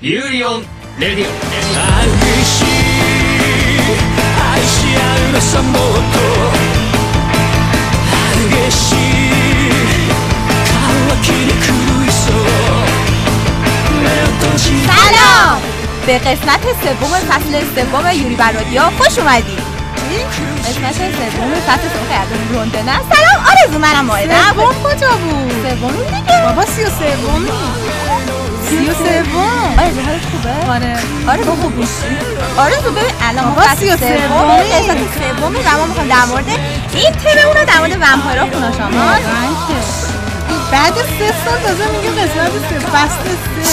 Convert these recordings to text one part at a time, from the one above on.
ユーリオンレディオ激しい愛し合うのさもっと激しい乾きに狂いそう目を閉じ سلام به قسمت سوم فصل سوم یوری بر رادیو خوش اومدید قسمت سوم فصل سوم قیادم رونده نه سلام آرزو منم مایدم سوم کجا بود سوم دیگه بابا سی و سومی سی و سوم آرزو حالت خوبه. آره. آرزو خوب میشی آرزو ببین الان ما سی و سوم. قسمت سوم و ما می‌خوایم در مورد این تیممون رو در مورد ومپایرا خونه شما. بعد سه سال تازه میگه قسمت سه فصل سه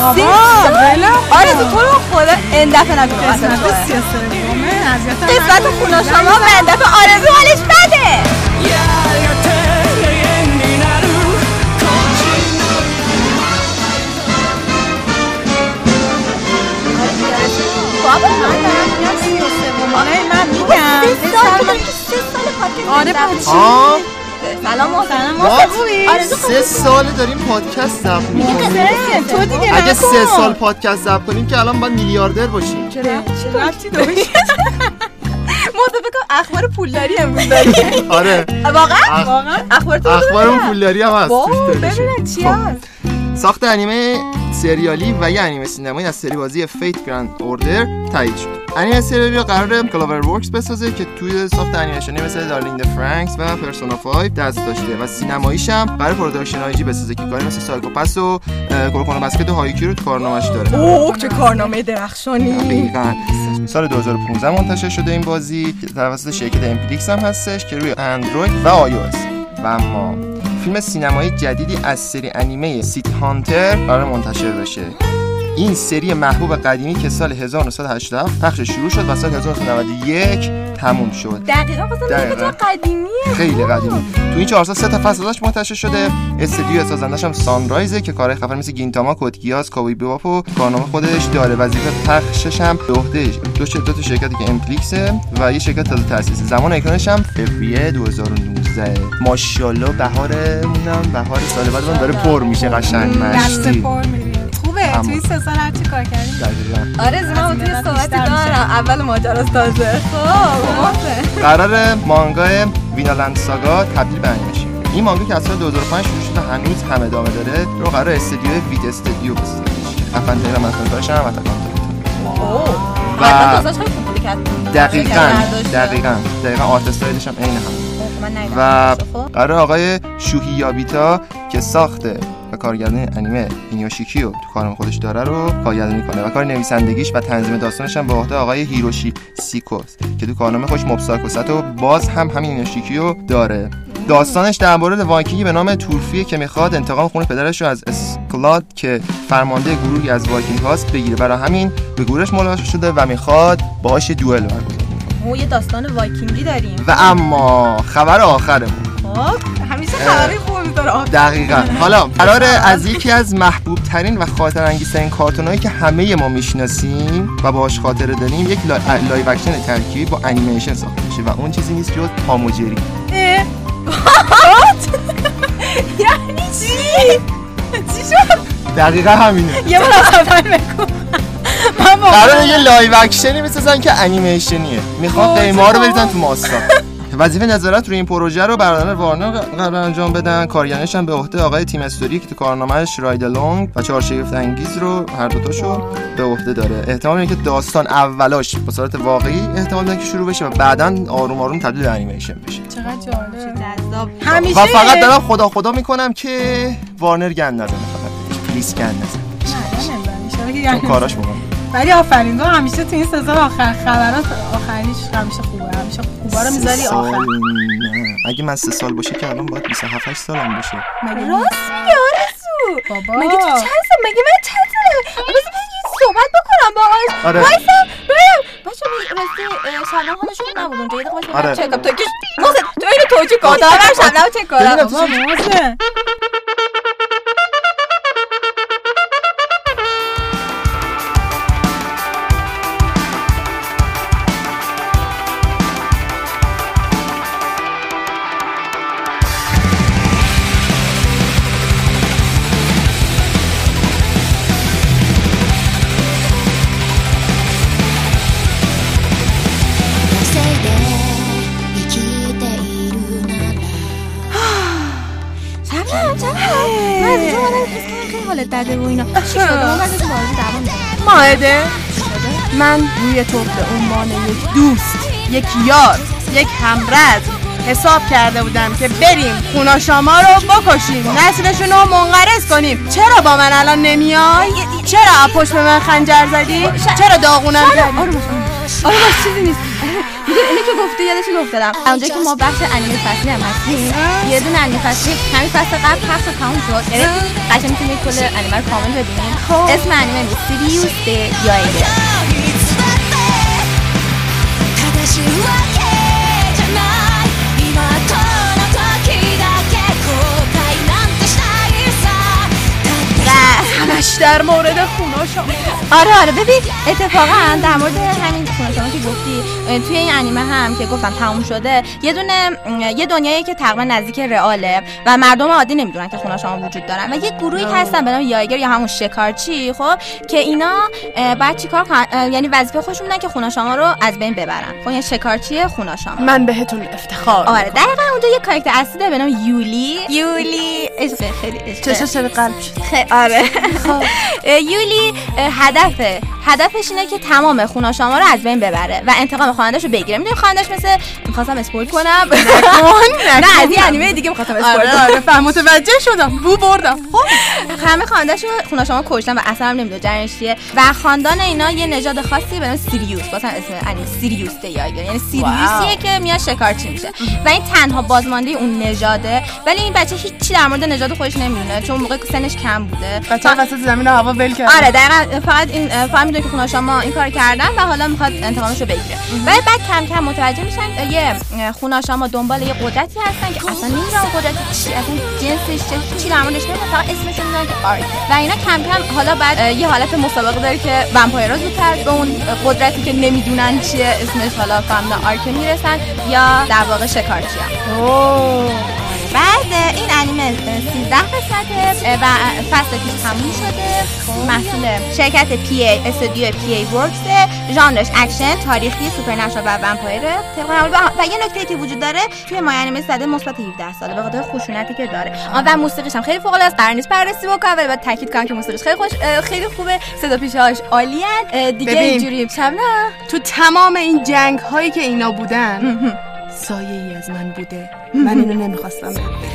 بابا بلا. آرزو تو رو خدا این دفعه نگو. قسمت سی و سومه قسمت. خونه شما و این دفعه آرزو حالش بده. بابا من دارم میگم سی و سومه من میگم سه سال سه سال پادکست آره بچه. محسن سه داریم پادکست ضبط می‌کنیم سه تو دیگه اگه سه سال پادکست ضبط کنیم که الان باید میلیاردر باشیم چه ربطی داشت اخبار پولداری امروز داریم آره واقعا واقعا اخبار تو اخبارمون پولداری هم هست. ببینن چی. هست ساخت انیمه سریالی و یه انیمه سینمایی از سری بازی Fate Grand Order تایید شد. انیمه سریالی رو قرار CloverWorks بسازه که توی ساخت انیمیشنی مثل Darling Franxx و Persona 5 دست داشته و سینماییش هم قرار Production I.G بسازه که کاری مثل Psycho-Pass و Kuroko no Basket و Haikyuu رو تو کارنامش داره. اوه چه کارنامه درخشانی. دقیقاً. سال 2015 منتشر شده این بازی. که توسط شرکت Aniplex هم هستش که روی اندروید و آی و اما فیلم سینمایی جدیدی از سری انیمه City Hunter قرار منتشر بشه. این سری محبوب قدیمی که سال 1987 پخش شروع شد و سال 1991 تموم شد. دقیقا دقیقاً. چه قدیمیه. خیلی قدیمی. تو این چهار سال سه تا فصل ازش منتشر شده. استودیو سازندش هم Sunrise ه که کارهای خفن مثل Gintama Code Geass Cowboy Bebop و کارنامه خودش داره. وظیفه پخشش هم به عهده دو دو تا شرکتی که Aniplex ه و یه شرکت تازه تاسیسه زمان اکرانش هم فوریه 2019 ماشاءالله بهارمونم بهار سال بعدمون داره پر میشه قشنگ دست مشتی. خوبه. توی سه سال هر چی کار کردیم. دقیقاً. آرزو من توی صحبتی. دارم. اول ماجراست تازه. خب قرار مانگای وینالند ساگا تبدیل به انیمه. این مانگا که از سال 2005 شروع شده هنوز هم ادامه داره رو قرار استودیو ویت استودیو بسازه متن کارش هم اتاک و- بوده که دقیقاً. دقیقاً دقیقاً art style ش هم عین هم من ندیدم و خب. قرار آقای شوهی یابوتا که ساخته و کارگردانی انیمه Inuyashiki رو تو کارم خودش داره رو کارگردانی کنه و کار نویسندگیش و تنظیم داستانش هم به عهده آقای هیروشی سیکوس که تو کارنامه خودش Mob Psycho ست و باز هم همین Inuyashiki رو داره داستانش در مورد وایکینگی به نام تورفینه که می‌خواد انتقام خون پدرش رو از اسکلاد که فرمانده گروهی از وایکینگ هاست بگیره برای همین به گروهش ملحق شده و می‌خواد باهاش دوئل برگزار. ما یه داستان وایکینگی داریم. و اما خبر آخرمون. خب همیشه خبری خوب می‌ذاره دقیقا. حالا قرار از یکی از محبوب ترین و خاطره انگیزترین کارتونایی که همه ما می‌شناسیم و باهاش خاطره داریم یک لا... live action ترکیبی با انیمیشن ساخته میشه و اون چیزی نیست جز تام و جری. یعنی چی؟ چی شد؟ دقیقا همینه. یه بار اول بگو. من قرار یه live action ی می‌سازن که انیمیشنیه. قیمه ها رو بریزن تو ماستا. وظیفه نظارت روی این پروژه رو برادران وارنر قرار انجام بدن. کارگردانیش هم به عهده آقای تیم استوری که تو کارنامه‌اش Ride Along و چهار شگفت انگیز رو هر دوتاشو به عهده داره. احتمال اینه که داستان اولاش به صورت واقعی احتمال داره که شروع بشه و بعدا آروم آروم تبدیل به انیمیشن بشه. چقدر جالب. همیشه و فقط دارم خدا خدا می‌کنم که وارنر گند نزنه فقط please گند نزنه کاراش مهمه ولی آفرین تو همیشه تو این سه سال آخر خبرات آخریش همیشه خوبه همیشه خوبا رو می‌ذاری سه آخر. سال نه. اگه من سه سال باشه که الان باید 27 سالم باشه. مگه راست میگه آرزو. بابا. مگه تو چند سال مگه من چند ساله بذار صحبت بکنم باهاش آره. وایسا. بریم. راستی شبنم حالش خوب نبود اونجا یه دقیقه آره. چکاپ تو که محسن تو اینو توجیه کن. دارم رو چک کنم بابا محسن بده و اینا. چی شده؟ اون وقت تو بازی دوام می‌کنی. ماهده. من روی تو به عنوان یک دوست یک یار یک همرز حساب کرده بودم که بریم خونا شما رو بکشیم. نسلشون رو منقرض کنیم. چرا با من الان نمیای؟ چرا پشت به من خنجر زدی؟ چرا داغونم کردی؟ آره باش آره. باش چیزی نیست. میدون اینه که گفته یادش افتادم اونجا که ما بحث انیمه فصلی هم هستیم یه دونه انیمه فصلی همین فصل قبل پخش تموم شد یعنی قشنگ می‌تونید کل انیمه رو کامل ببینید اسم انیمه بود سیریوس یا ایگه همش در مورد خوناشون آره آره ببین اتفاقا در مورد شما که گفتی توی این انیمه هم که گفتم تموم شده یه دونه یه دنیایی که تقریبا نزدیک رئاله و مردم عادی نمی‌دونن که خونه شما وجود دارن و یه گروهی هستن به نام یایگر یا همون شکارچی خب که اینا باید چیکار یعنی وظیفه خودشون میدن که خونه شما رو از بین ببرن. خب یه شکارچی خونه شما. من بهتون افتخار آره می‌کنم. دقیقا اونجا یه کاراکتر اصلی به نام یولی. یولی. عشق خیلی عشق. چرا قلب خیلی آره. اه، یولی اه، هدفه هدفش اینه که تمام خونا شما رو از بین ببره. و انتقام خوانندش رو بگیره. می‌دونی خوانندش مثل می‌خواستم اسپول کنم؟ نه از این انیمه دیگه می‌خواستم آره کنم. آره فهم متوجه شدم. بو بردم. خب. همه خاندانش رو خونا شما کشتن و اصلا هم نمی‌دونه جریانش چیه و خاندان اینا یه نژاد خاصی به نام سیریوس. واسه اسم انیمه سیریوس دیاگر یعنی سیریوسیه که میاد شکارچی میشه. و این تنها بازمانده اون نژاده. ولی این بچه هیچی در مورد نژاد خودش نمی‌دونه چون موقع سنش کم بوده. بچه وسط زمین هوا ول کرد آره دقیقا فقط این فقط می‌دونه که خونه شما این کار کردن و حالا می‌خواد انتقامش رو بگیره. ولی بعد کم کم متوجه میشن یه خون آشاما دنبال یه قدرتی هستن که اصلا نمی‌دونن قدرت چی اصلا جنسش چه چی در موردش نمی‌دونن فقط اسمش رو که آرک و اینا کم کم حالا بعد یه حالت مسابقه داره که vampire ها زودتر به اون قدرتی که نمی‌دونن چیه اسمش حالا فهمیدن آرک می‌رسن یا در واقع شکارچی بعد این انیمه 13 قسمته اه، و فصل پیش تموم شده. محصول شرکت P.A. استودیو P.A. Works ژانرش اکشن تاریخی supernatural و vampire و, و یه نکته که وجود داره توی My Anime زده مثبت 17 ساله به خاطر خشونتی که داره. آن و موسیقیش هم خیلی فوق العاده است قرار نیست بررسی بکنم ولی باید تاکید کنم که موسیقیش خیلی خوش خیلی خوبه. صدا پیشه‌هاش عالیه. دیگه. اینجوری شب نه؟ تو تمام این جنگ هایی که اینا بودن سایه ای از من بوده. من اینو نمی‌خواستم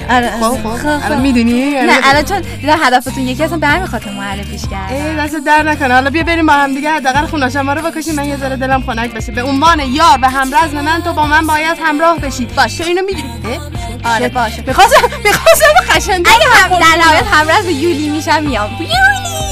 آره خب خب. الان می‌دونی؟ نه الان چون دیدم هدفتون یکی اصلا به همین خاطر معرفیش کردم ای دست در نکنه. حالا بیا بریم با هم دیگه حداقل خوناش ما رو بکشیم. من یه ذره دلم خنک بشه به عنوان یار و همرزم من تو با من باید همراه بشی. باش تو اینو می‌دونی آره باشه. می‌خواستم می‌خواستم قشنگ اگه هم در نهایت به یولی میشم میام. یولی!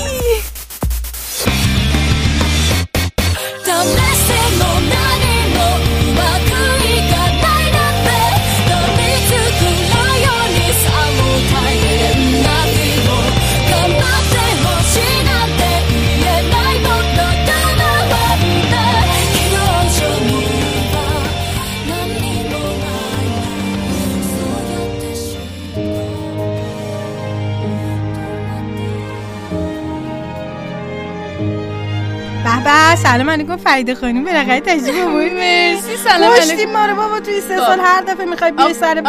سلام علیکم فرید خانم بالاخره تشریف آوردید مرسی سلام علیکم. ما رو بابا توی سه سال هر دفعه می‌خوای بیای سر.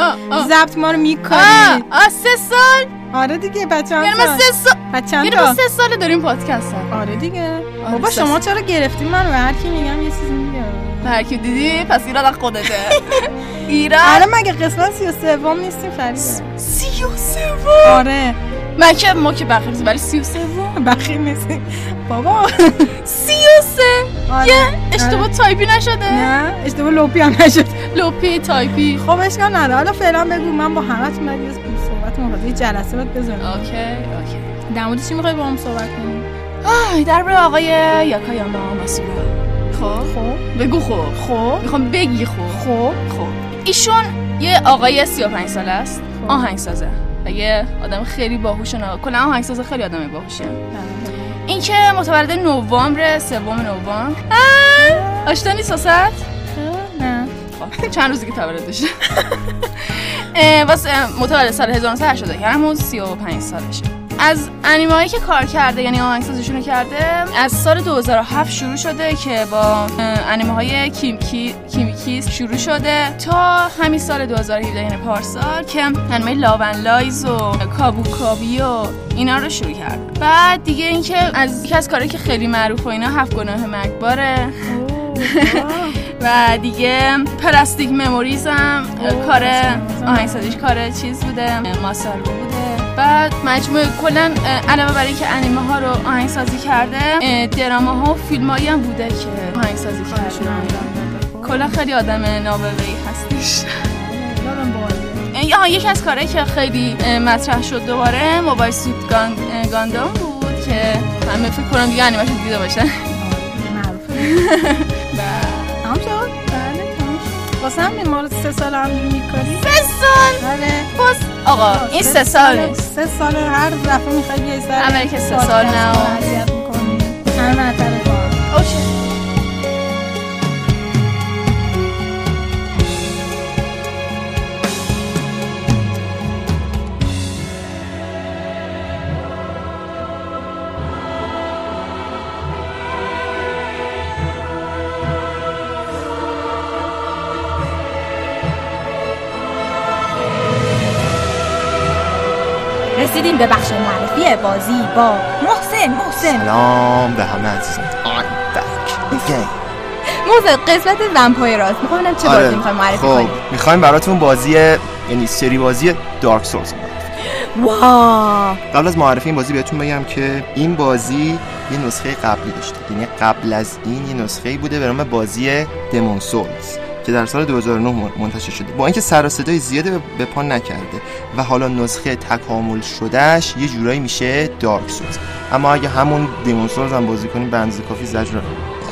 ضبط ما رو آه میکاری آه سه سال؟ آره دیگه بچه یعنی ما سه سال بچه یعنی ما سه سال داریم پادکست هم آره دیگه. بابا شما. چرا گرفتیم من به هر کی میگم یه چیزی میگم هر کی دیدی پس ایراد از خودته. ایراد؟ آره مگه قسمت سی و سوم نیستیم فریده سی و سوم؟ آره. من که ما که بخیر نیستیم، ولی سی و سوم بخیر نیستیم. بابا. سی و سه. آره. یه اشتباه تایپی نشده. نه اشتباه لوپی هم نشد. لوپی تایپی. خب اشکال نداره. حالا فعلا بگو من با همتون بعد یه صحبت مخاطب یه جلسه باید بذاریم اوکی اوکی. در مورد چی می‌خوای با هم صحبت کنیم آه درباره آقای یاکایاما ماسورا. خب؟ خب. بگو خب. خب. می‌خوام بگی خب. خب. خب. ایشون یه آقای 35 ساله است. آهنگسازه. و یه آدم خیلی باهوشه نه کلا آهنگساز خیلی آدم باهوشه. این که متولد نوامبر سوم نوامبر؟ آشنا نیست واسط؟ نه. خب چند روزی که تولد داشته واسه متولد سال 1980 که همون 35 سالشه. از انیمه هایی که کار کرده یعنی آهنگسازیشون کرده از سال 2007 شروع شده که با انیمه های کیمکی کیمیکیس شروع شده تا همین سال 2017 یعنی پارسال که انیمه Love and Lies و Kabukibu و اینا رو شروع کرد. بعد دیگه اینکه از یکی از کارهایی که خیلی معروف و اینا هفت گناه مرگباره و دیگه Plastic Memories هم کار آهنگسازیش کار چیز بوده ماسارو بوده. بعد مجموعه کلا علاوه بر اینکه انیمه ها رو آهنگسازی کرده دراما ها و فیلم هایی هم بوده که آهنگسازی کرده کلا خیلی آدم نابغه‌ای هستش. یکی از کارهایی که خیلی مطرح شد دوباره موبایل سوت گان... گاندام بود که همه فکر کنم دیگه انیمه‌شو دیده باشن. تمام واسه همین مال سه سال هم میکاری؟ سه سال؟ بله. باز آقا این سه سال نیست سه سال هر دفعه می‌خوای سر اولی که سه سال نه. اذیت می‌کنی. همه کار اوکی. رسیدیم به بخش معرفی بازی با محسن محسن. سلام به همه عزیزان. I'm back again. محسن قسمت ومپایراست می‌خوام ببینم چه بازی می‌خوای معرفی خب کنی می‌خوایم براتون بازی یعنی سری بازی دارک سولز واو. قبل از معرفی این بازی بهتون بگم که این بازی یه نسخه قبلی داشته. یعنی قبل از این یه نسخه بوده به نام بازی دمون سولز که در سال 2009 منتشر شده. با اینکه سر صدای زیاده به- پا نکرده و حالا نسخه تکامل شدهش یه جورایی میشه دارک سولز اما اگه همون دمون سولز هم بازی کنیم اندازه کافی زجر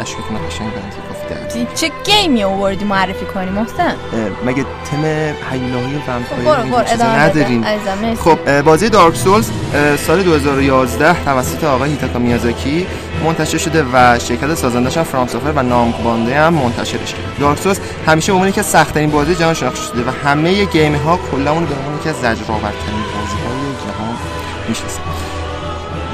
اشکتون قشنگ به اندازه کافی در چه گیمی آوردی معرفی کنی محسن؟ مگه تم هیلاهی خب ومپایر نداریم. خب بازی دارک سولز سال 2011 توسط آقای هیتاکا میازاکی منتشر شده و شرکت سازندش هم فرام سافر و نام بانده هم منتشرش کرد دارک سولز همیشه عنوان یکی از سخت‌ترین بازی جهان شناخته شده و همه گیم ها کلا اون به عنوان یکی از زجرآورترین بازی های جهان می‌شناسن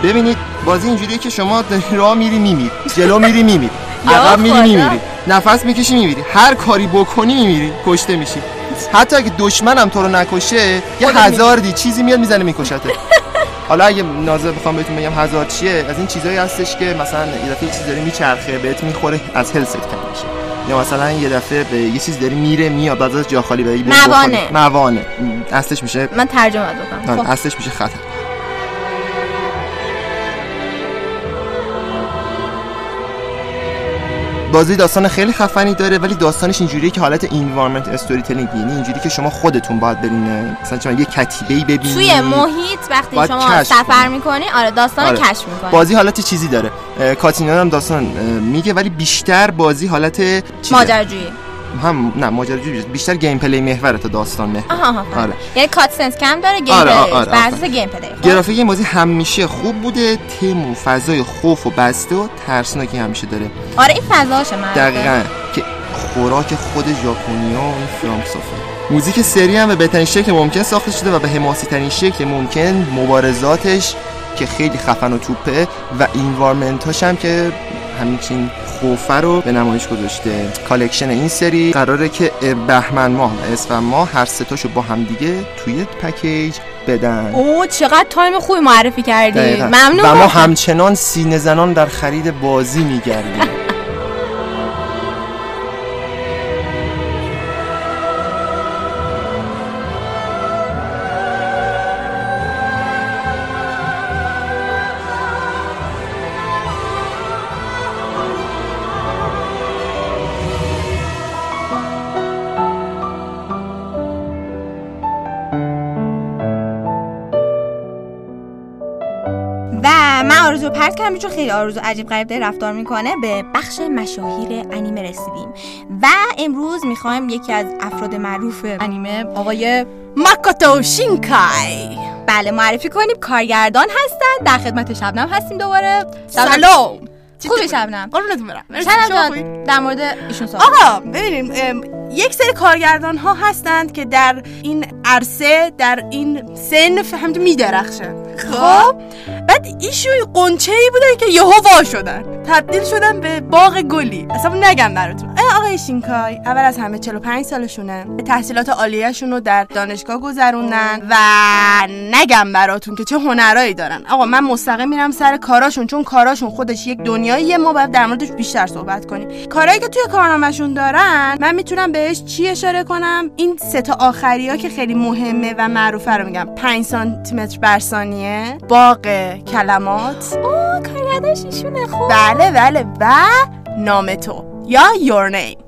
ببینید بازی اینجوریه که شما راه میری میمیری. جلو میری میمیری. عقب میری. میمیری. نفس می‌کشی میمیری. هر کاری بکنی میمیری. کشته میشی. حتی اگه دشمنم تو رو نکشه یه هزاردی چیزی میاد می‌زنه میکشته. حالا اگه نازه بخوام بهتون بگم هزار چیه از این چیزایی هستش که مثلا یه دفعه یه چیز داره میچرخه بهت می‌خوره از هلست کم میشه. یا مثلا یه دفعه به یه چیز داره میره میاد بعد از جا خالی موانع. بخوری. موانع اصلش میشه. من ترجمه بکنم. آره، خب. اصلش میشه خطر بازی داستان خیلی خفنی داره ولی داستانش اینجوریه که حالت انوایرمنت استوری تلینگ یعنی اینجوری که شما خودتون باید برین مثلا شما یه کتیبه‌ای ببینید توی محیط وقتی شما سفر کنی. می‌کنی آره داستان آره. کشف می‌کنی بازی حالت چیزی داره اه، کاتینان هم داستان میگه ولی بیشتر بازی حالت. ماجراجویی هم نه ماجراجویی. بیشتر گیم پلی محوره تا داستان محور آها. آره. یعنی کات سنس کم داره گیم آره، آره، بر آره. اساس گیم پلی گرافیک این بازی همیشه خوب بوده تم و فضای خوف و بسته و ترسناکی همیشه داره آره این فضاشه من دقیقا که خوراک خود ژاپنیا و سافر موزیک سری هم به بهترین شکل ممکن ساخته شده و به حماسی ترین شکل ممکن مبارزاتش که خیلی خفن و توپه و environment هاش هم که همچین خوفه رو به نمایش گذاشته collection این سری قراره که بهمن ماه و اسفند ماه هر ستاشو با هم دیگه توی package بدن اوه چقدر time خوبی معرفی کردی. ممنون و ما. همچنان سینه زنان در خرید بازی میگردیم آرزو پرت کردم چون خیلی آرزو عجیب غریب داره رفتار می‌کنه به بخش مشاهیر انیمه رسیدیم. و امروز می‌خوایم یکی از افراد معروف انیمه آقای ماکوتو شینکای. بله معرفی کنیم کارگردان هستن. در خدمت شبنم هستیم دوباره. سلام. خوبی شبنم. قربونتون برم. شبنم؟ در مورد ایشون صحبت آقا ببینیم یک سری کارگردان ها هستند که در این عرصه در این سنف هم میدرخشن خب؟ بعد ایشون قنچه ای بودن که یهو وا شدن. تبدیل شدن به باغ گلی. اصلا نگم براتون. آقای شینکای اول از همه 45 سالشونه. تحصیلات عالیهشون رو در دانشگاه گذروندن و نگم براتون که چه هنرایی دارن. آقا من مستقیم میرم سر کاراشون چون کاراشون خودش یک دنیاییه ما باید در موردش بیشتر صحبت کنیم. کارهایی که توی کارنامهشون دارن من می‌تونم بهش چی اشاره کنم؟ این سه تا آخری ها که خیلی مهمه و معروفه رو میگم. 5 سانتی متر بر ثانیه. باغ کلمات. اوه کارگردانش ایشونه خوب. بله بله و نام تو یا your name.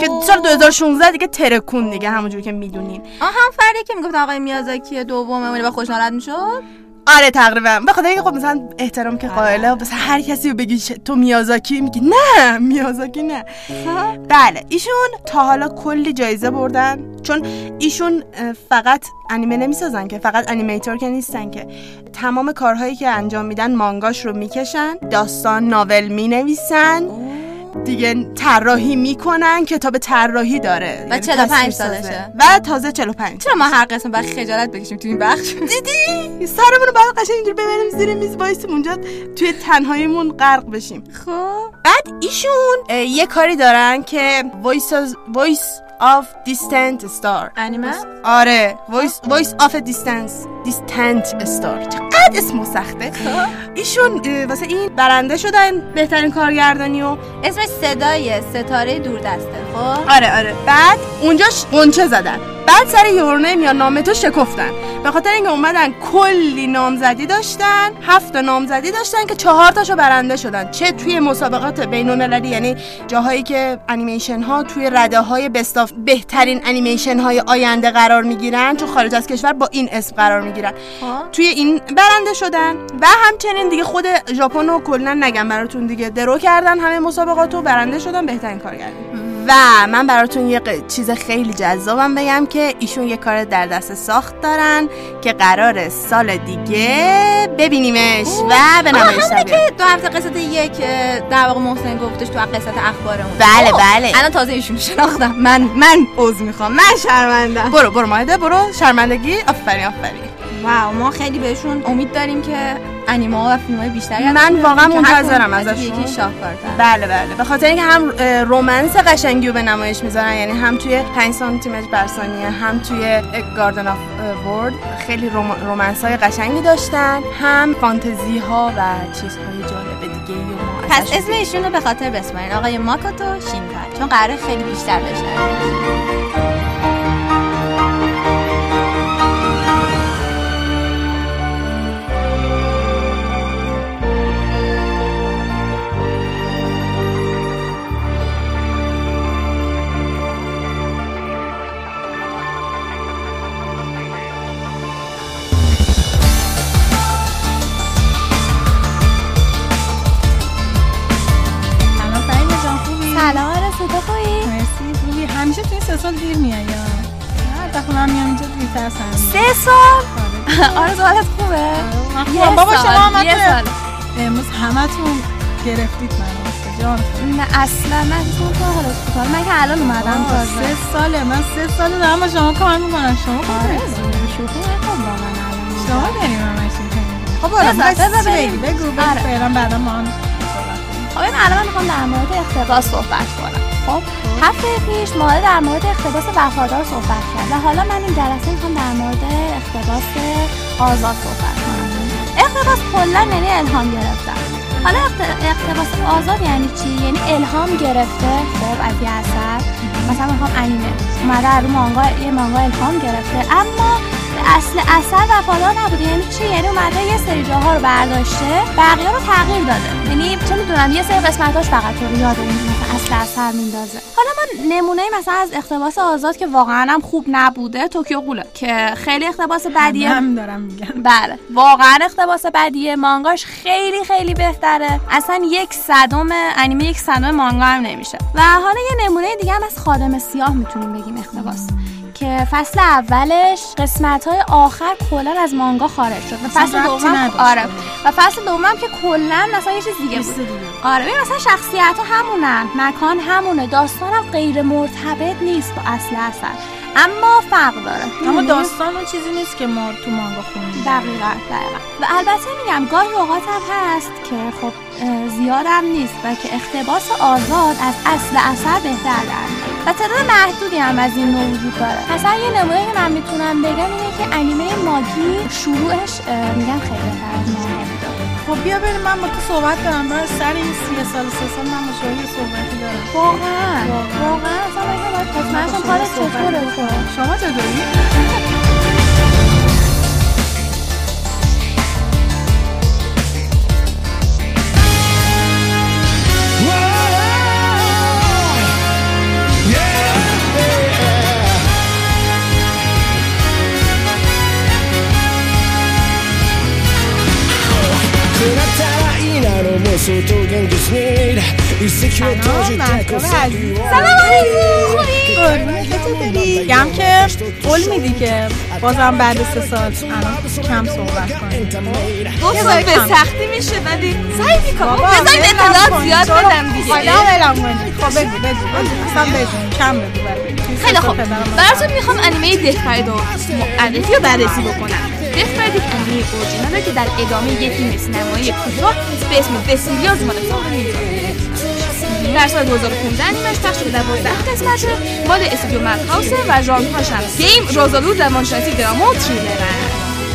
که سال 2016 دیگه ترکون دیگه همونجوری که می‌دونین. آه هم فردی که می‌گفت آقای میازاکی دومه و خوش ناراحت می‌شد؟ آره تقریبا. به خاطر اینکه خب مثلا احترام که قائله مثلا هر کسی رو بگی تو میازاکی میگی نه میازاکی نه. بله ایشون تا حالا کلی جایزه بردن. چون ایشون فقط انیمه نمی‌سازن که فقط انیمیتور که نیستن که. تمام کارهایی که انجام میدن مانگاش رو می‌کشن داستان ناول می‌نویسن. دیگه طراحی می‌کنن کتاب طراحی داره. و یعنی 45 تصویر سازه. سالشه. و تازه 45 چرا ما هر قسم باید خجالت بکشیم تو این بخش؟ دیدی؟ سرمون رو باید قشنگ اینجوری ببریم زیر میز وایسیم اونجا توی تنهاییمون غرق بشیم. خب. بعد ایشون یه کاری دارن که voices voice of distant star. انیمه؟ آره voice voice of a distance. Distant star چقدر اسمو سخته. ایشون اه، واسه این برنده شدن بهترین کارگردانی و اسمش صدای ستاره دوردسته خب؟ آره آره. بعد اونجاش قنچه زدن. بعد سر یورنیم یا نامتو شکفتن. به خاطر اینکه اومدن کلی نامزدی داشتن هفت نامزدی داشتن که چهار تاشو برنده شدن. چه توی مسابقات بین المللی یعنی جاهایی که انیمیشن ها توی رده های بستاف بهترین انیمیشن های آینده قرار می‌گیرن چون خارج از کشور با این اسم قرار می‌گیرن. خب. توی این برنده شدن و همچنین دیگه خود ژاپن رو کلا نگم براتون دیگه. درو کردن همه مسابقات رو برنده شدن بهترین کارگردان و من براتون یه چیز خیلی جذابم بگم که ایشون یه کار در دست ساخت دارن که قرار سال دیگه ببینیمش و به نمایش. که دو هفته قسمت یک در واقع محسن گفتش تو قسمت اخبارمون. بله، بله. الان تازه ایشون شناختم. من من عذر می‌خوام. من شرمندم. برو برو مایده برو. شرمندگی. آفرین آفرین. wow ما خیلی بهشون امید داریم که انیمه ها و فیلم های بیشتری من واقعا منتظرم ازشون. یکی شاهکارتر. بله بله. به خاطر اینکه هم romance قشنگی رو به نمایش می‌ذارن یعنی هم توی 5 سانتی متر بر ثانیه هم توی Garden of Words خیلی rom- romance های قشنگی داشتن هم فانتزی ها و چیزهای جالب دیگه ای و ما پس اسم ایشون رو به خاطر بسپارین. آقای ماکوتو شینکای چون قراره خیلی بیشتر بشنویم دیر میای یا هر دفعه من میام اینجا. سه سال؟ آرزو حالت خوبه؟ من یه. بابا شما هم. امروز همتون گرفتید من جان. نه اصلا من تو تو حالت خوبه من که الان اومدم تازه سه ساله من سه ساله دارم با شما کار می‌کنم شما آره؟ شوخی نکن با من الان شما همش کارو. خب آره بذار بس بریم. بگو بگو آره. فعلا بعدا ما هم صحبت کنیم. خب ببین الان من می‌خوام در مورد اقتباس صحبت کنم خب هفته پیش ما در مورد اقتباس وفادار صحبت کرد و حالا من این جلسه می‌خوام در مورد اقتباس آزاد صحبت کنم. اقتباس کلا یعنی الهام گرفتن. حالا اقت- اقتباس آزاد یعنی چی؟ یعنی الهام گرفته. خب از یه اثر. مثلا می‌خوام انیمه. اومده رو مانگا یه مانگا الهام گرفته. اما اصل اثر وفادار نبوده. یعنی چی؟ یعنی اومده یه سری جاها رو برداشته بقیه رو تغییر داده. یعنی چه می‌دونم؟ یه سری قسمتاش فقط رو یاد اون مثلا اصل اثر میندازه. حالا ما نمونه مثلا از اقتباس آزاد که واقعا هم خوب نبوده توکیو قوله که خیلی اقتباس بدیه هم دارم میگم بله. واقعا اقتباس بدیه مانگاش خیلی خیلی بهتره. اصلا یک صدم انیمه یک صدم مانگا هم نمیشه. و حالا یه نمونه دیگه هم از خادم سیاه می‌تونیم بگیم اقتباس. که فصل اولش قسمت های آخر کلا از مانگا خارج شد و فصل دوم. آره. و فصل دوم که کلا مثلا یه چیز دیگه بود. آره ببین مثلا شخصیت ها همونن مکان همونه. داستان هم غیر مرتبط نیست با اصل اثر. اما فرق داره. اما می‌دونی؟ داستان اون چیزی نیست که ما تو مانگا خونیم دقیقا دقیقا. و البته میگم گاهی اوقات هم هست که خب زیادم نیست و که اختباس آزاد از اصل اثر بهتر در. و تعداد محدودی هم از این نوع وجود داره. مثلا یه نمونه که من می‌تونم بگم اینه که انیمه ماگی شروعش اه، میگن خیلی بوده خب بیا بریم من با تو صحبت دارم. برای سر این سی سال سه سال من یه صحبتی دارم. واقعا؟ واقعا. اصلا من باید حالت چطوره؟ تو شما چطوری؟ سلام عزیز. قربونت چطوری؟ گم که قول میدی که بازم بعد سه سال الان کم صحبت کنیم. گفتم به سختی میشه ولی سعی می‌کنم. بابا، بذارید اطلاعات. زیاد؟ بدم دیگه. حالا ولم. خب بگو بگو اصلا بگو کم بگو. خیلی خوب. براتون می‌خوام انیمه رو معرفی و بررسی بکنم. دث پرید انیمه اورجیناله که در ادامه یک فیلم سینمایی کوتاه به اسم مال سال در سال 2015 انیمش پخش شده در 12 قسمت مال استودیو Madhouse ه و ژانرهاش هم game رازآلود روانشناسی drama و تریلرن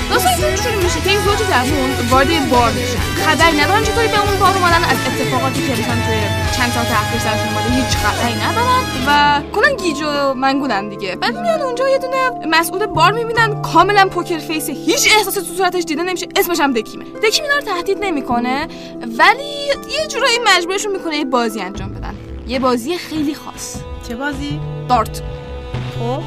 داستان شروع میشه که یک زوج جوون وارد یه بار میشن خبری ندارن چطوری به اون بار اومدن از اتفاقاتی که مثلا توی چند سال اخیر سرشون اومده هیچ خبری ندارن و کلا گیج و منگولن دیگه بعد میان اونجا یه دونه مسئول بار می‌بینن کاملا poker face هیچ احساسی تو صورتش دیده نمیشه اسمش هم دکیمه دکیم اینا رو تهدید نمی‌کنه ولی یه جورایی مجبورشون می‌کنه یه بازی انجام بدن یه بازی خیلی خاص چه بازی؟ دارت خب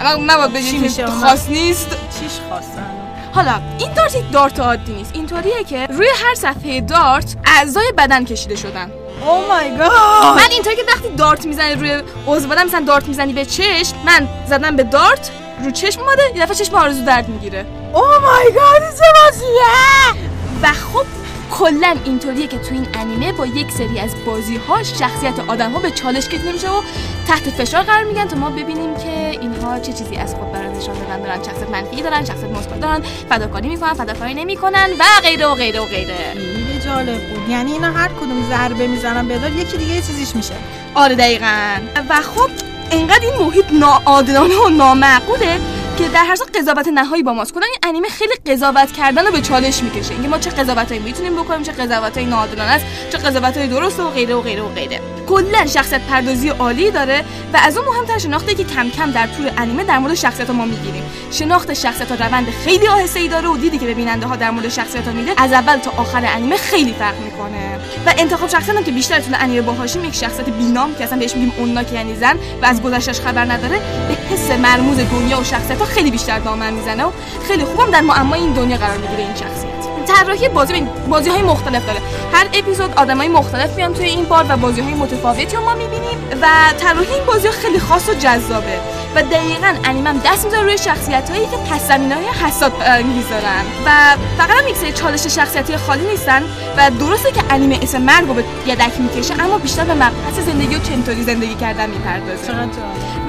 الان نباید بگیم اون؟ خاص نیست چیش خواستن؟ حالا این دارت یک دارت عادی نیست. اینطوریه که روی هر صفحه دارت اعضای بدن کشیده شدن. او مای گاد من اینطوری که وقتی دارت می‌زنی روی عضو بدن مثلا دارت می‌زنی به چشم من زدم به دارت رو چشم اومده یه دفعه چشم آرزو درد می‌گیره. او مای گاد چه بازیه؟ و خب کلا اینطوریه که تو این انیمه با یک سری از بازی ها شخصیت آدم ها به چالش کشیده میشه و تحت فشار قرار میگن تا ما ببینیم که اینها چه چیزی از خود برای نشان دادن دارن شخصیت منفی دارن شخصیت مثبت دارن فداکاری می‌کنن فداکاری نمی‌کنن و غیره و غیره و غیره. خیلی جالب بود. یعنی اینا هر کدوم ضربه می‌زنن به دار یکی دیگه یه چیزیش میشه. آره دقیقا. و خب انقدر این محیط ناعادلانه و نامعقوله که در هر قضاوت نهایی با ماست. کلا این انیمه خیلی قضاوت کردن رو به چالش می‌کشه. اینکه ما چه قضاوتایی می‌تونیم بکنیم چه قضاوتایی ناعادلانه است چه قضاوتهای درسته و غیره و غیره و غیره. کلا شخصیت پردازی عالی داره و از اون مهمتر شناختی که کم کم در طول انیمه در مورد شخصیت ما می‌گیریم. شناخت شخصیت ها روند خیلی آهسته ای داره و دیدی که به بیننده ها در مورد شخصیت ها میده از اول تا آخر انیمه خیلی فرق می‌کنه. و انتخاب شخصیت هم که بیشتر طول انیمه باهاشیم یک شخصیت بینام که اصلا بهش میگیم اونا که یعنی زن و از گذشتش خبر نداره به حس مرموز دنیا و شخصیت ها خیلی بیشتر دامن می‌زنه و خیلی خوبم در معمای این دنیا قرار می‌گیره این شخصیت. طراحی بازی بازی های مختلف داره. هر اپیزود آدمای مختلف میان توی این بار و بازی های متفاوتی رو ما می‌بینیم و طراحی این بازی ها خیلی خاص و جذابه و دقیقا انیمم دست می‌ذاره روی شخصیت هایی که پس زمینه های حساس انگیز دارن و فقط هم یک چالش شخصیتی خالی نیستن و درسته که انیمه اسم مرگ رو به یدک می‌کشه اما بیشتر به مبحث زندگی و چطوری زندگی کردن می‌پردازه.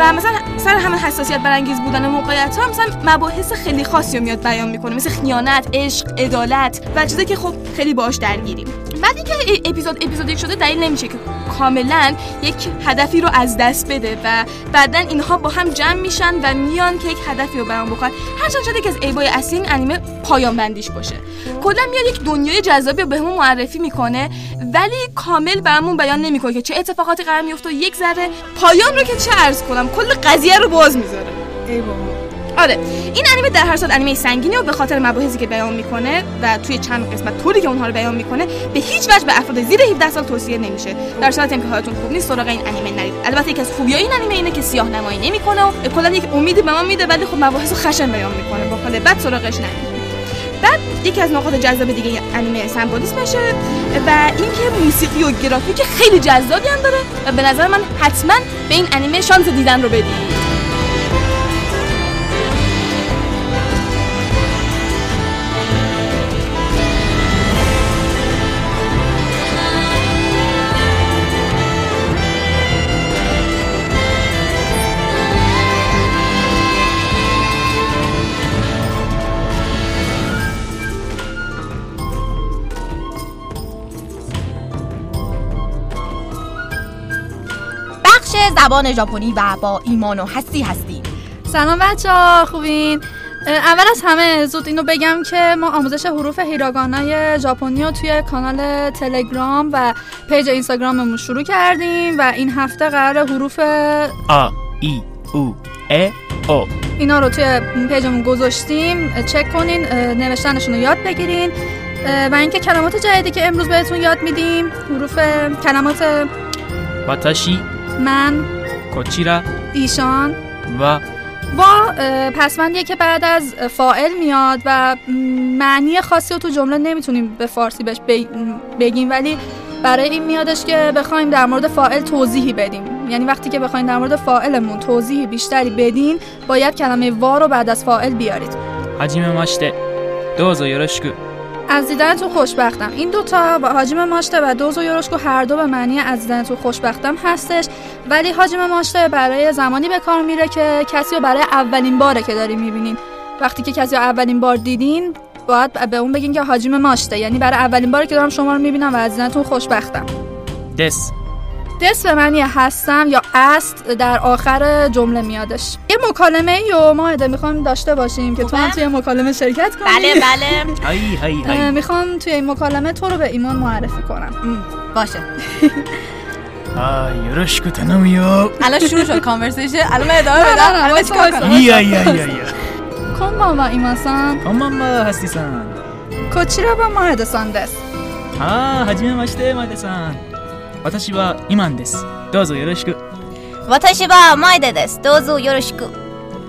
و مثلا سر همه حساسیت برانگیز بودن موقعیت ها مثلا مباحث خیلی خاصی رو میاد بیان می‌کنه مثل خیانت عشق عدالت و چیزایی که خب خیلی باهاش درگیریم. بعد اینکه ای- اپیزود اپیزود یک شده دلیل نمیشه که کاملا یک هدفی رو از دست بده و بعدا اینها با هم جمع میشن و میان که یک هدفی رو بیان بکنن. هرچند شده که از ایبای اصلی این انیمه پایان بندیش باشه. کلا میاد یک دنیای جذابی رو بهمون معرفی می‌کنه ولی کامل برامون بیان نمی‌کنه که چه اتفاقاتی قرار میفته و یک ذره پایان رو که چه عرض کنم کل قضیه رو باز می‌ذاره. ای بابا. آره این انیمه در هر صورت انیمه سنگینی و به خاطر مباحثی که بیان می‌کنه و توی چند قسمت طوری که اونها رو بیان می‌کنه به هیچ وجه به افراد زیر 17 سال توصیه نمیشه. در صورتی که حالتون خوب نیست سراغ این انیمه نرید. البته یکی از خوبیای این انیمه اینه که سیاه نمایی نمی‌کنه و کلا یک امیدی به ما میده ولی خب مباحث رو خشن بیان می‌کنه. با بد سراغش نرید. بعد یکی از نقاط جذاب دیگه انیمه سمبولیسمشه و اینکه موسیقی و گرافیک خیلی جذابی هم داره و به نظر من حتما به این انیمه شانس دیدن رو بدید زبان ژاپنی و با ایمان و هستی هستی سلام بچه ها خوبین اول از همه زود اینو بگم که ما آموزش حروف هیراگانای ژاپنی رو توی کانال تلگرام و پیج اینستاگراممون شروع کردیم و این هفته قرار حروف あ い う え お. اینا رو توی پیجمون گذاشتیم. چک کنین نوشتنشون رو یاد بگیرین. و اینکه کلمات جدیدی که امروز بهتون یاد میدیم حروف کلمات واتاشی من کوچیرا ایشان و وا پسمندی که بعد از فائل میاد و معنی خاصی رو تو جمله نمی‌تونیم به فارسی بهش بگیم ولی برای این میادش که بخوایم در مورد فائل توضیحی بدیم. یعنی وقتی که بخوایم در مورد فائلمون توضیحی بیشتری بدین باید کلمه وا رو بعد از فائل بیارید. حجیم ماشته دوزو یورشکو. از دیدنتون خوشبختم. این دوتا و حاجم ماشته و دوز و یروشکو هر دو به معنی از دیدنتون خوشبختم هستش. ولی حاجم ماشته برای زمانی به کار میره که کسی رو برای اولین باره که داری می‌بینین. وقتی که کسی رو اولین بار دیدین باید به اون بگین که حاجم ماشته یعنی برای اولین باره که دارم شما رو می‌بینم و از دیدنتون خوشبختم. دس. دس به معنی هستم یا است در آخر جمله میادش. مکالمه ای رو ما میخوایم داشته باشیم که تو هم توی مکالمه شرکت کنی بله بله はいはいは اه، い میخوام توی این مکالمه تو رو به ایمان معرفی کنم باشه はいよろしく頼むよ الان شروع شد کانورسیشن الان من ادامه نه، بدم نه، الان وایسا، چیکار وایسا. کنم؟ いやいやいやいや کن با ما ایمان سان こんばんはハスティさん کوچی رو با ما هدسان دست あーはじめましてマイデさん私はイマンですどうぞよろしく واتاشی با مایده دست دوزو یورشکو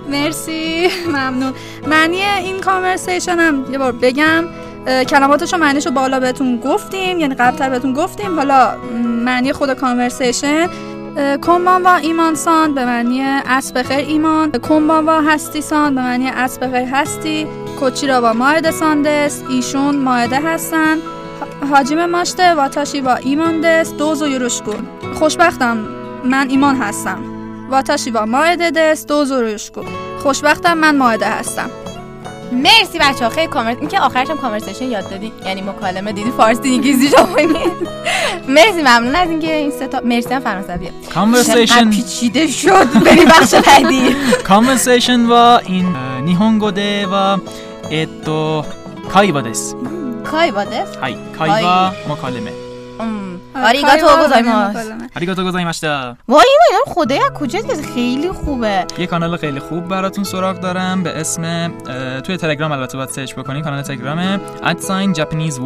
مرسی ممنون. معنی این کانورسیشن هم یه بار بگم کلماتش و معنیش رو بالا بهتون گفتیم یعنی قبلتر بهتون گفتیم. حالا معنی خود کانورسیشن کنبان با ایمان سان به معنی اسب خیر ایمان کنبان با هستی سان به معنی اسب خیر هستی کوچی را با ماهده ساندست ایشون ماهده هستن حاجیم ماشته واتاشی با ایمان دست دوز و یروشکون. خوشبختم. من ایمان هستم. واتاشی و ماهده دست دوزو روشکو خوشبختم من ماهده هستم. مرسی بچه ها خیلی کامرس این که آخرش هم کامرسیشن یاد دادی. یعنی مکالمه دیدی فارسی انگلیسی ژاپنی مرسی ممنون از اینکه این سه تا مرسی هم فرانسوی. کامرسیشن پیچیده شد. بری بخش بعدی. کامرسیشن و این نیهونگو ده و اتو کایوا دس کایوا دس های کایوا مکالمه آریگاتو گوزایماس آریگاتو گوزایماشتا وای وای خدایا کجا خیلی خوبه یه کانال خیلی خوب براتون سراغ دارم به اسم توی تلگرام البته باید سرچ بکنین کانال تلگرام ادساین جاپانیز 1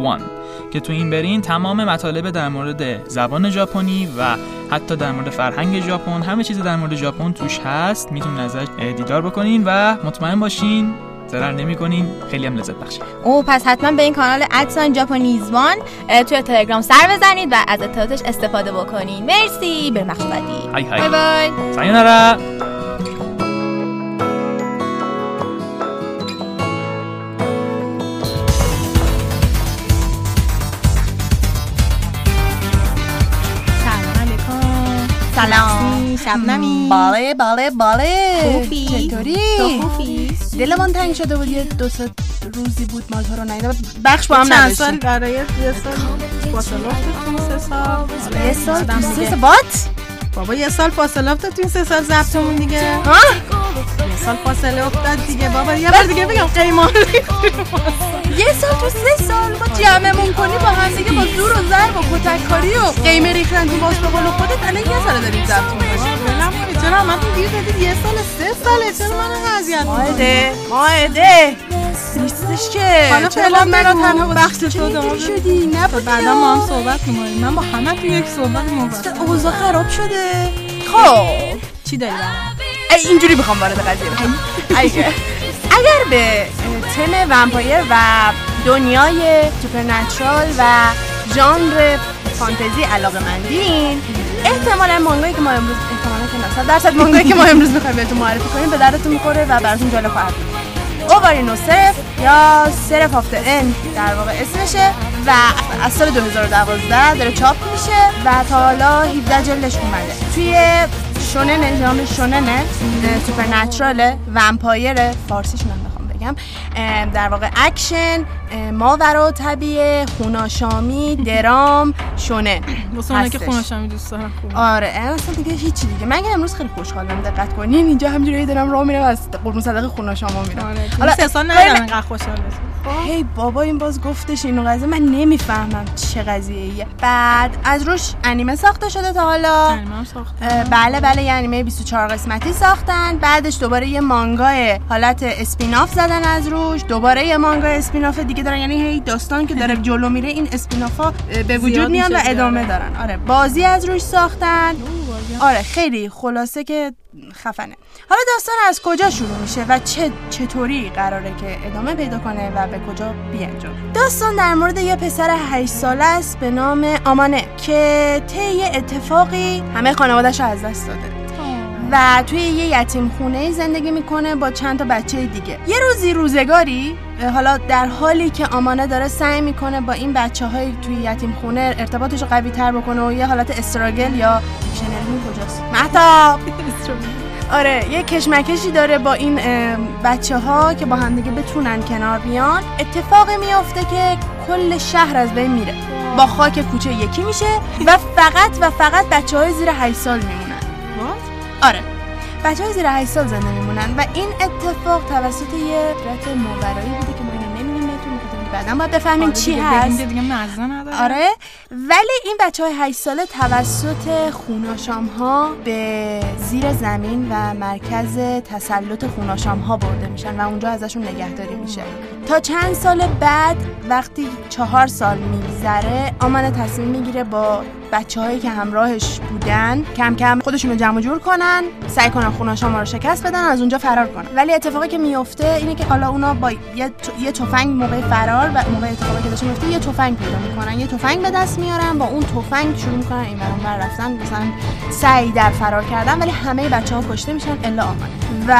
که تو این برین تمام مطالب در مورد زبان ژاپنی و حتی در مورد فرهنگ ژاپن همه چیز در مورد ژاپن توش هست می‌تونین ازش دیدار بکنین و مطمئن باشین ضرر نمی‌کنین خیلی هم لذت بخشه او پس حتما به این کانال ادسان جاپانیزوان اه، توی تلگرام سر بزنید و از اطلاعاتش استفاده بکنید مرسی. بخش بعدی های بای های. بای سایونارا. سلام علیکم. سلام. شبنمی. باله باله باله. خوبی؟ چطوری؟ تو خوبی؟ دلمون تنگ شده بود یه دو سه روزی بود مالتا رو نیده بخش با هم چند سال؟ نداشتیم برای یه سال. فاصله این سه سال. یه سال بات؟ بابا یه سال فاصله افتاد تو این سه سال ضبطمون دیگه. ها؟ یه سال فاصله افتاد دیگه. بابا یه بار دیگه بگم قیمان یه سال تو سه سال ما جمعمون کنی با هم دیگه با زور و ضرب و کتک کاری و قیمه ریختن تو باز به قول خودت الان یه ساله داریم ضبط کنید. چرا همتون گیر دادید یه سال سه ساله. چرا من اذیت می‌کنید ماهده ماهده. نیستش که. حالا فعلا بگو. تنها بخش؟ تو. اینجوری شدی؟ نه بعدا ما هم صحبت می‌کنیم. من با همه تو یک صحبت موافقم اوضاع خراب شده؟ خب. چی داری اینجوری می‌خوام وارد قضیه بشم. اگر به تم ومپایر و دنیای سوپرنچرال و ژانر فانتزی علاقه مندین احتمالا مانگایی که ما امروز احتمالا که نه صد درصد مانگایی که ما امروز می‌خوایم بهتون معرفی کنیم به دردتون می‌خوره و براتون جالب خواهد بود. 終わりのセラフ یا Seraph of the End در واقع اسمشه و از سال 2012 داره چاپ میشه و تا حالا 17 جلدش اومده. توی 少年 ژانر 少年 ه supernatural ه vampire فارسیش من بخوام بگم در واقع اکشن ماورا طبیعه خوناشامی درام شونه. واسه که هستش. خونشامی دوست دارن خوب. آره اصلا دیگه هیچی دیگه. من امروز خیلی خوشحالم دقت کنین اینجا همینجوری دارم راه میرم از قربون صدقه خوناشاما میرم آره حالا سه سال ندارم اینقدر خوشحال بشم هی بابا این باز گفتش اینو قضیه. من نمی‌فهمم چه قضیه ایه. بعد از روش انیمه ساخته شده تا حالا. اه، بله بله یه انیمه 24 قسمتی ساختن. بعدش دوباره یه مانگای حالت اسپیناف زدن از روش. دوباره یه مانگای اسپیناف دیگه دارن یعنی هی داستان که داره جلو میره این اسپینافا به وجود میان و ادامه. دارن. آره بازی از روش ساختن. آره خیلی خلاصه که خفنه. حالا داستان از کجا شروع میشه و چه چطوری قراره که ادامه پیدا کنه و به کجا بیانجام؟ داستان در مورد یه پسر 8 ساله است به نام آمانه که طی اتفاقی همه خانواده‌اش رو از دست داده. و توی یه یتیم خونه زندگی می‌کنه با چند تا بچه دیگه. یه روزی روزگاری حالا در حالی که آمانه داره سعی می‌کنه با این بچه های توی یتیم خونه ارتباطش رو قوی تر بکنه و یه حالت استراگل یا دیکشنری کجاست؟ مهتاب آره یه کشمکشی داره با این بچه ها که با همدیگه بتونن کنار بیان. اتفاقی میافته که کل شهر از بین میره. با خاک کوچه یکی میشه و فقط و فقط بچه های زیر 8 سال میمونن. آره. بچه های زیر 8 سال زنده میمونن و این اتفاق توسط یه قدرت ماورایی بوده که بعدا باید بفهمیم چی دیگه هست. دیگه مزه نداره. آره. ولی این بچه های 8 ساله توسط خوناشام ها به زیر زمین و مرکز تسلط خوناشام ها برده میشن و اونجا ازشون نگهداری میشه. تا چند سال بعد وقتی چهار سال میگذره آمانه تصمیم می‌گیره با بچه هایی که همراهش بودن کم کم خودشون رو جمع جور کنن سعی کنن خوناشام ها رو شکست بدن از اونجا فرار کنن. ولی اتفاقی که میفته اینه که حالا اونا با یه, تفنگ موقع فرار و موقع اتفاقی که داشته میفته یه تفنگ پیدا می‌کنن. یه تفنگ به دست میارن با اون تفنگ شروع می‌کنن این ور رفتن مثلا سعی در فرار کردن ولی همه بچه ها کشته میشن الا آمانه. و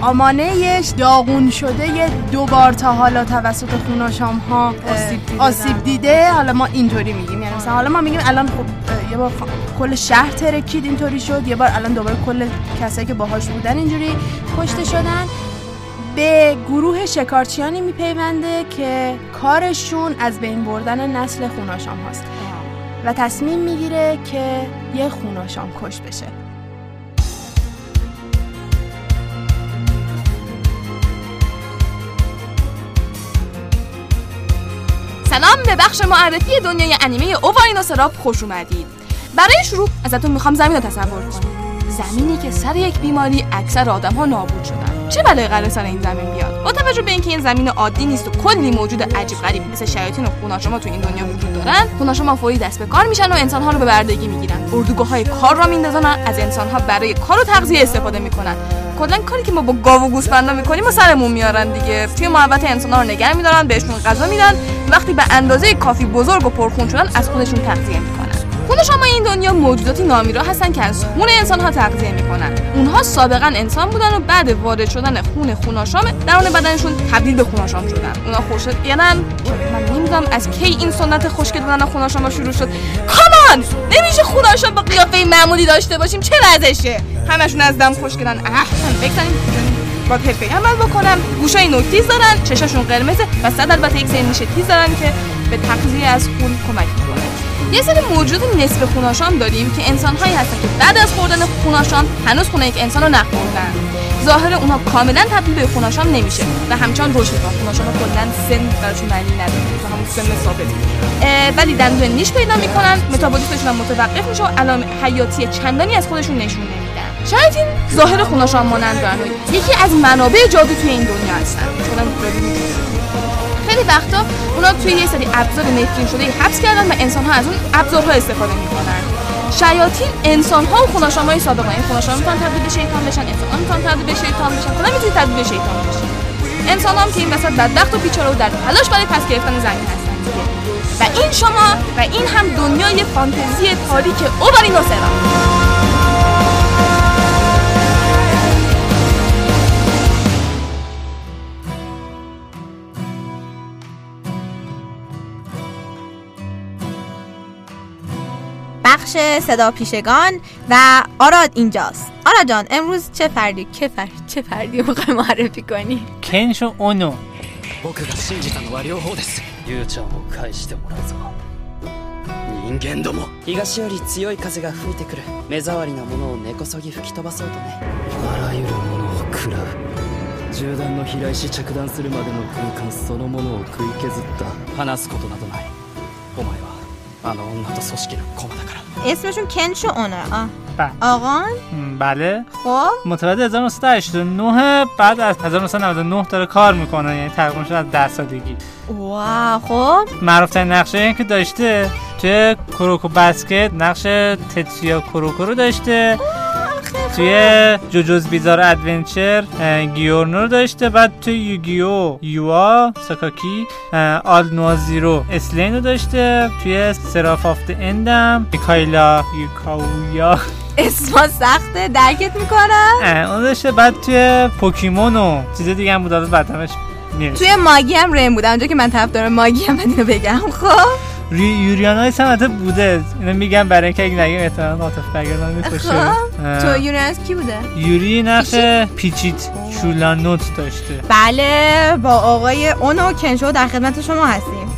آمانهش داغون شده یه دو بار تا حالا توسط خوناشام ها آسیب دیده آسیب دیده. حالا ما اینطوری میگیم. یعنی مثلا حالا ما میگیم الان خب یه بار کل شهر ترکید اینطوری شد یه بار الان دوباره کل کسایی که باهاش بودن اینجوری کشته شدن. به گروه شکارچیانی میپیونده که کارشون از بین بردن نسل خوناشام هاست. و تصمیم می‌گیره که یه خوناشام کش بشه. سلام به بخش معرفی دنیای انیمه اوواین و سراب خوش اومدید. برای شروع ازتون می‌خوام زمین رو تصور کنید زمینی که سر یک بیماری اکثر آدم ها نابود شدن. چه بلایی قرار سر این زمین بیاد؟ با توجه به اینکه این زمین عادی نیست و کلی موجود عجیب غریب مثل شیاطین و خوناشما تو این دنیا وجود دارن خوناشما فوری دست به کار میشن و انسانها رو به بردگی می‌گیرن. اردوگاه کار را میندازن از انسانها برای کار و تغذیه استفاده می‌کنن. کلا کاری که ما با گاو و گوسفندا می‌کنیم و سرمون میارن دیگه. توی محبت انسانها رو نگه میدارن بهشون غذا میدن. وقتی به اندازه کافی بزرگ و پرخون شدن از خودشون تغذیه می‌کنن. خونشما این دنیا موجوداتی نامیرا هستن که از خون انسان ها تغذیه می‌کنن. اونها سابقا انسان بودن و بعد وارد شدن خون خوناشام درون بدنشون تبدیل به خوناشام شدن. اونا خورشیدن من نمی‌دونم از کی این سنت خشک دادن خوناشام شروع شد. کامان نمیشه خوناشام با قیافه معمولی داشته باشیم. چه وضعشه همشون از دم خشکدن احسن بگذاریم با حرفه عمل بکنم گوشای نوک تیز دارن. چشاشون قرمزه. و صد البته یک سری نیش تیز دارن که به تغذیه از خون کمک می‌کنه یه سری موجود نصف خوناشام داریم که انسان هایی هستن که بعد از خوردن خوناشام هنوز خونه یک انسان رو نخوردن ظاهر اونا کاملا تبدیل به خوناشام نمیشه و همچنان رشد می‌کنن خوناشام کلا سن براشون معنی نداره. تو همون سن ثابت. ولی دندون نیش پیدا می‌کنن متابولیسمشون متوقف میشه و علائم حیاتی چندانی از خودشون نشون نمیدن. شاید این ظاهر خوناشام مانند یکی از منابع جادو توی این دنیا هستن. مثلا خیلی وقتا اونا توی یه سری ابزار نفرین شده حبس کردن و انسان ها از اون ابزارها استفاده می‌کنن. شیاطین انسان ها و خوناشام های سابقا این خوناشام می‌تونن تبدیل به شیطان بشن انسان ها می‌تونن تبدیل به شیطان بشن. کلا می‌تونی تبدیل به شیطان بشن انسان هم که این وسط بدبخت و بیچاره و در تلاش برای پس گرفتن زمین هستن و این شما و این هم دنیای فانتزی تاریک اوبارینوسرا. بخش صدا پیشگان و آراد اینجاست آراد جان امروز چه فردی که فرد چه فردی رو میخوای معرفی کنی کنشو اونو 僕が信じたのは両方ですゆうちゃんを返してもらうぞ人間ども東より強い風が吹いてくる目障りなものを根こそぎ吹き飛ばそうとねあらゆるものを食らう銃弾の飛来し着弾するまでの空間そのものを食い削った話すことなどないお前は من اون حتی سوشکی کمده کرم اسمشون کنشو اونه. آ بله. آقا؟ بله. خب. متولد 1989 بعد از 1999 داره کار می‌کنه. یعنی تقریبا شده از 10 سالگی. واو خب. معروف ترین نقشه که داشته توی کروکو بسکت نقش تتسیا کروکو رو داشته. توی جوجوز بیزار ادونچر گیورنو رو داشته بعد توی یوگیو یوا ساکاکی آل نوا زیرو اسلین رو داشته توی سراف آفت اندم میکایلا یوکاویا. اسما سخته درکت می‌کنم. اون داشته بعد توی پوکیمون و چیز دیگه هم بود بعدمش می‌رسه توی ماگی هم ریم بودم اونجا که من طرف دارم ماگی هم اینو بگم خب. یوریان های هم حتی بوده. اینو میگم برای اینکه اگه نگیم احتمالا عاطف برگردان می‌کشه تو یورینس کی بوده؟ یوری نقش پیچیت شولانوت داشته. بله با آقای اونو کنشو در خدمت شما هستیم.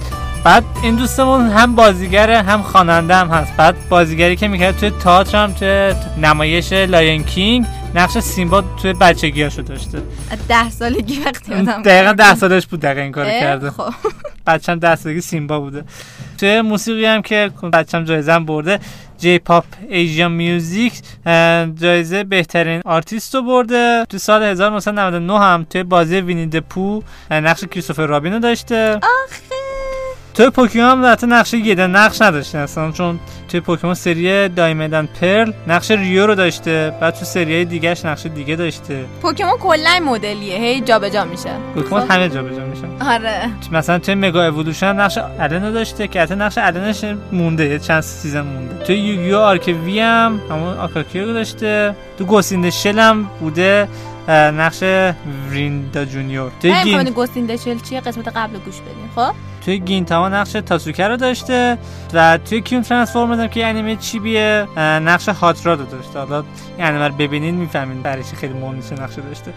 بعد این دوستمون هم بازیگره هم خواننده هم هست. بعد بازیگری که می‌کرد توی تئاتر هم توی نمایش Lion King نقش سیمبا توی بچگیاشو داشته. ده سالگی وقتی آدم دقیقا ده سالش بود دقیقا این کار اه، کرده. خب. بچم ده سالگی سیمبا بوده. توی موسیقی هم که بچم جایزه هم برده J-pop Asia Music جایزه بهترین آرتیست رو برده. تو سال 1999 هم توی بازی Winnie the Pooh اه، نقش کریستوفر رابین رو داشته. توی Pokémon هم البته نقش یه دونه نقش نداشته اصلا چون توی Pokémon سری Diamond and Pearl نقش ریو رو داشته بعد تو سری دیگهش نقش دیگه داشته. Pokémon کلا مدلیه هی جابجا میشه. Pokémon همه جا بجا میشن. آره. مثلا توی Mega Evolution نقش الن رو داشته که حتی نقش النش مونده چند سیزن مونده. توی یوگیو آرکوی هم همون آکاکی رو داشته. تو گوسین شل هم بوده نقش وریندا جونیور. من گین گوستین دشل چیه؟ قسمت قبل گوش بدین خب؟ توی گینتاما نقش تاسوکه رو داشته و توی کیون ترانسفورمرز که انیمه چی بیه نقش هاترا رو داشته. حالا این انیمه رو ببینید می‌فهمین برای چی خیلی مهم نیست نقش داشته.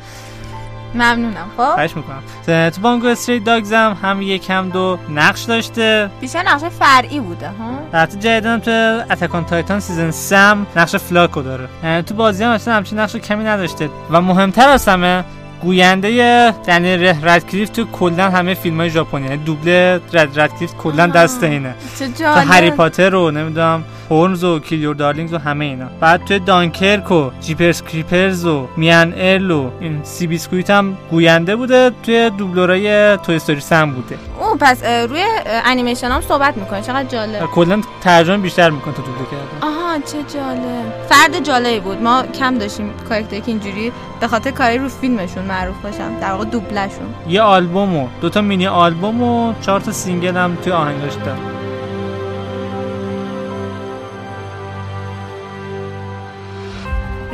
ممنونم. خب. خواهش می‌کنم. تو بانگو استری داگز هم هم یک هم دو نقش داشته. بیشتر نقش فرعی بوده ها؟ در حتی جدیدن تو اتکان تایتان سیزن سم نقش فلاکو داره. تو بازی هم اصلا همچین نقش کمی نداشته. و مهمتر از همه گوینده دنیل ردکلیف تو کلا همه فیلم های ژاپنی یعنی دوبله رد ردکلیف کلا دست اینه. تو هری پاتر رو نمی‌دونم هورنز و کیلیور دارلینگز و همه اینا. بعد توی دانکرک و جیپرز کریپرز و میان ارل و این سی بیسکویت هم گوینده بوده توی دوبلورای توی استوری سم بوده. او پس روی انیمیشن هم صحبت می‌کنه. چقدر جالب. کلا ترجمه بیشتر می‌کنه تا دوبله کردن آها چه جالب. فرد جالبی بود. ما کم داشتیم character ی که اینجوری به خاطر کاری رو فیلمشون معروف باشن در واقع دوبلشون یه آلبوم و دوتا mini album و چهار تا single هم توی آهنگاش داره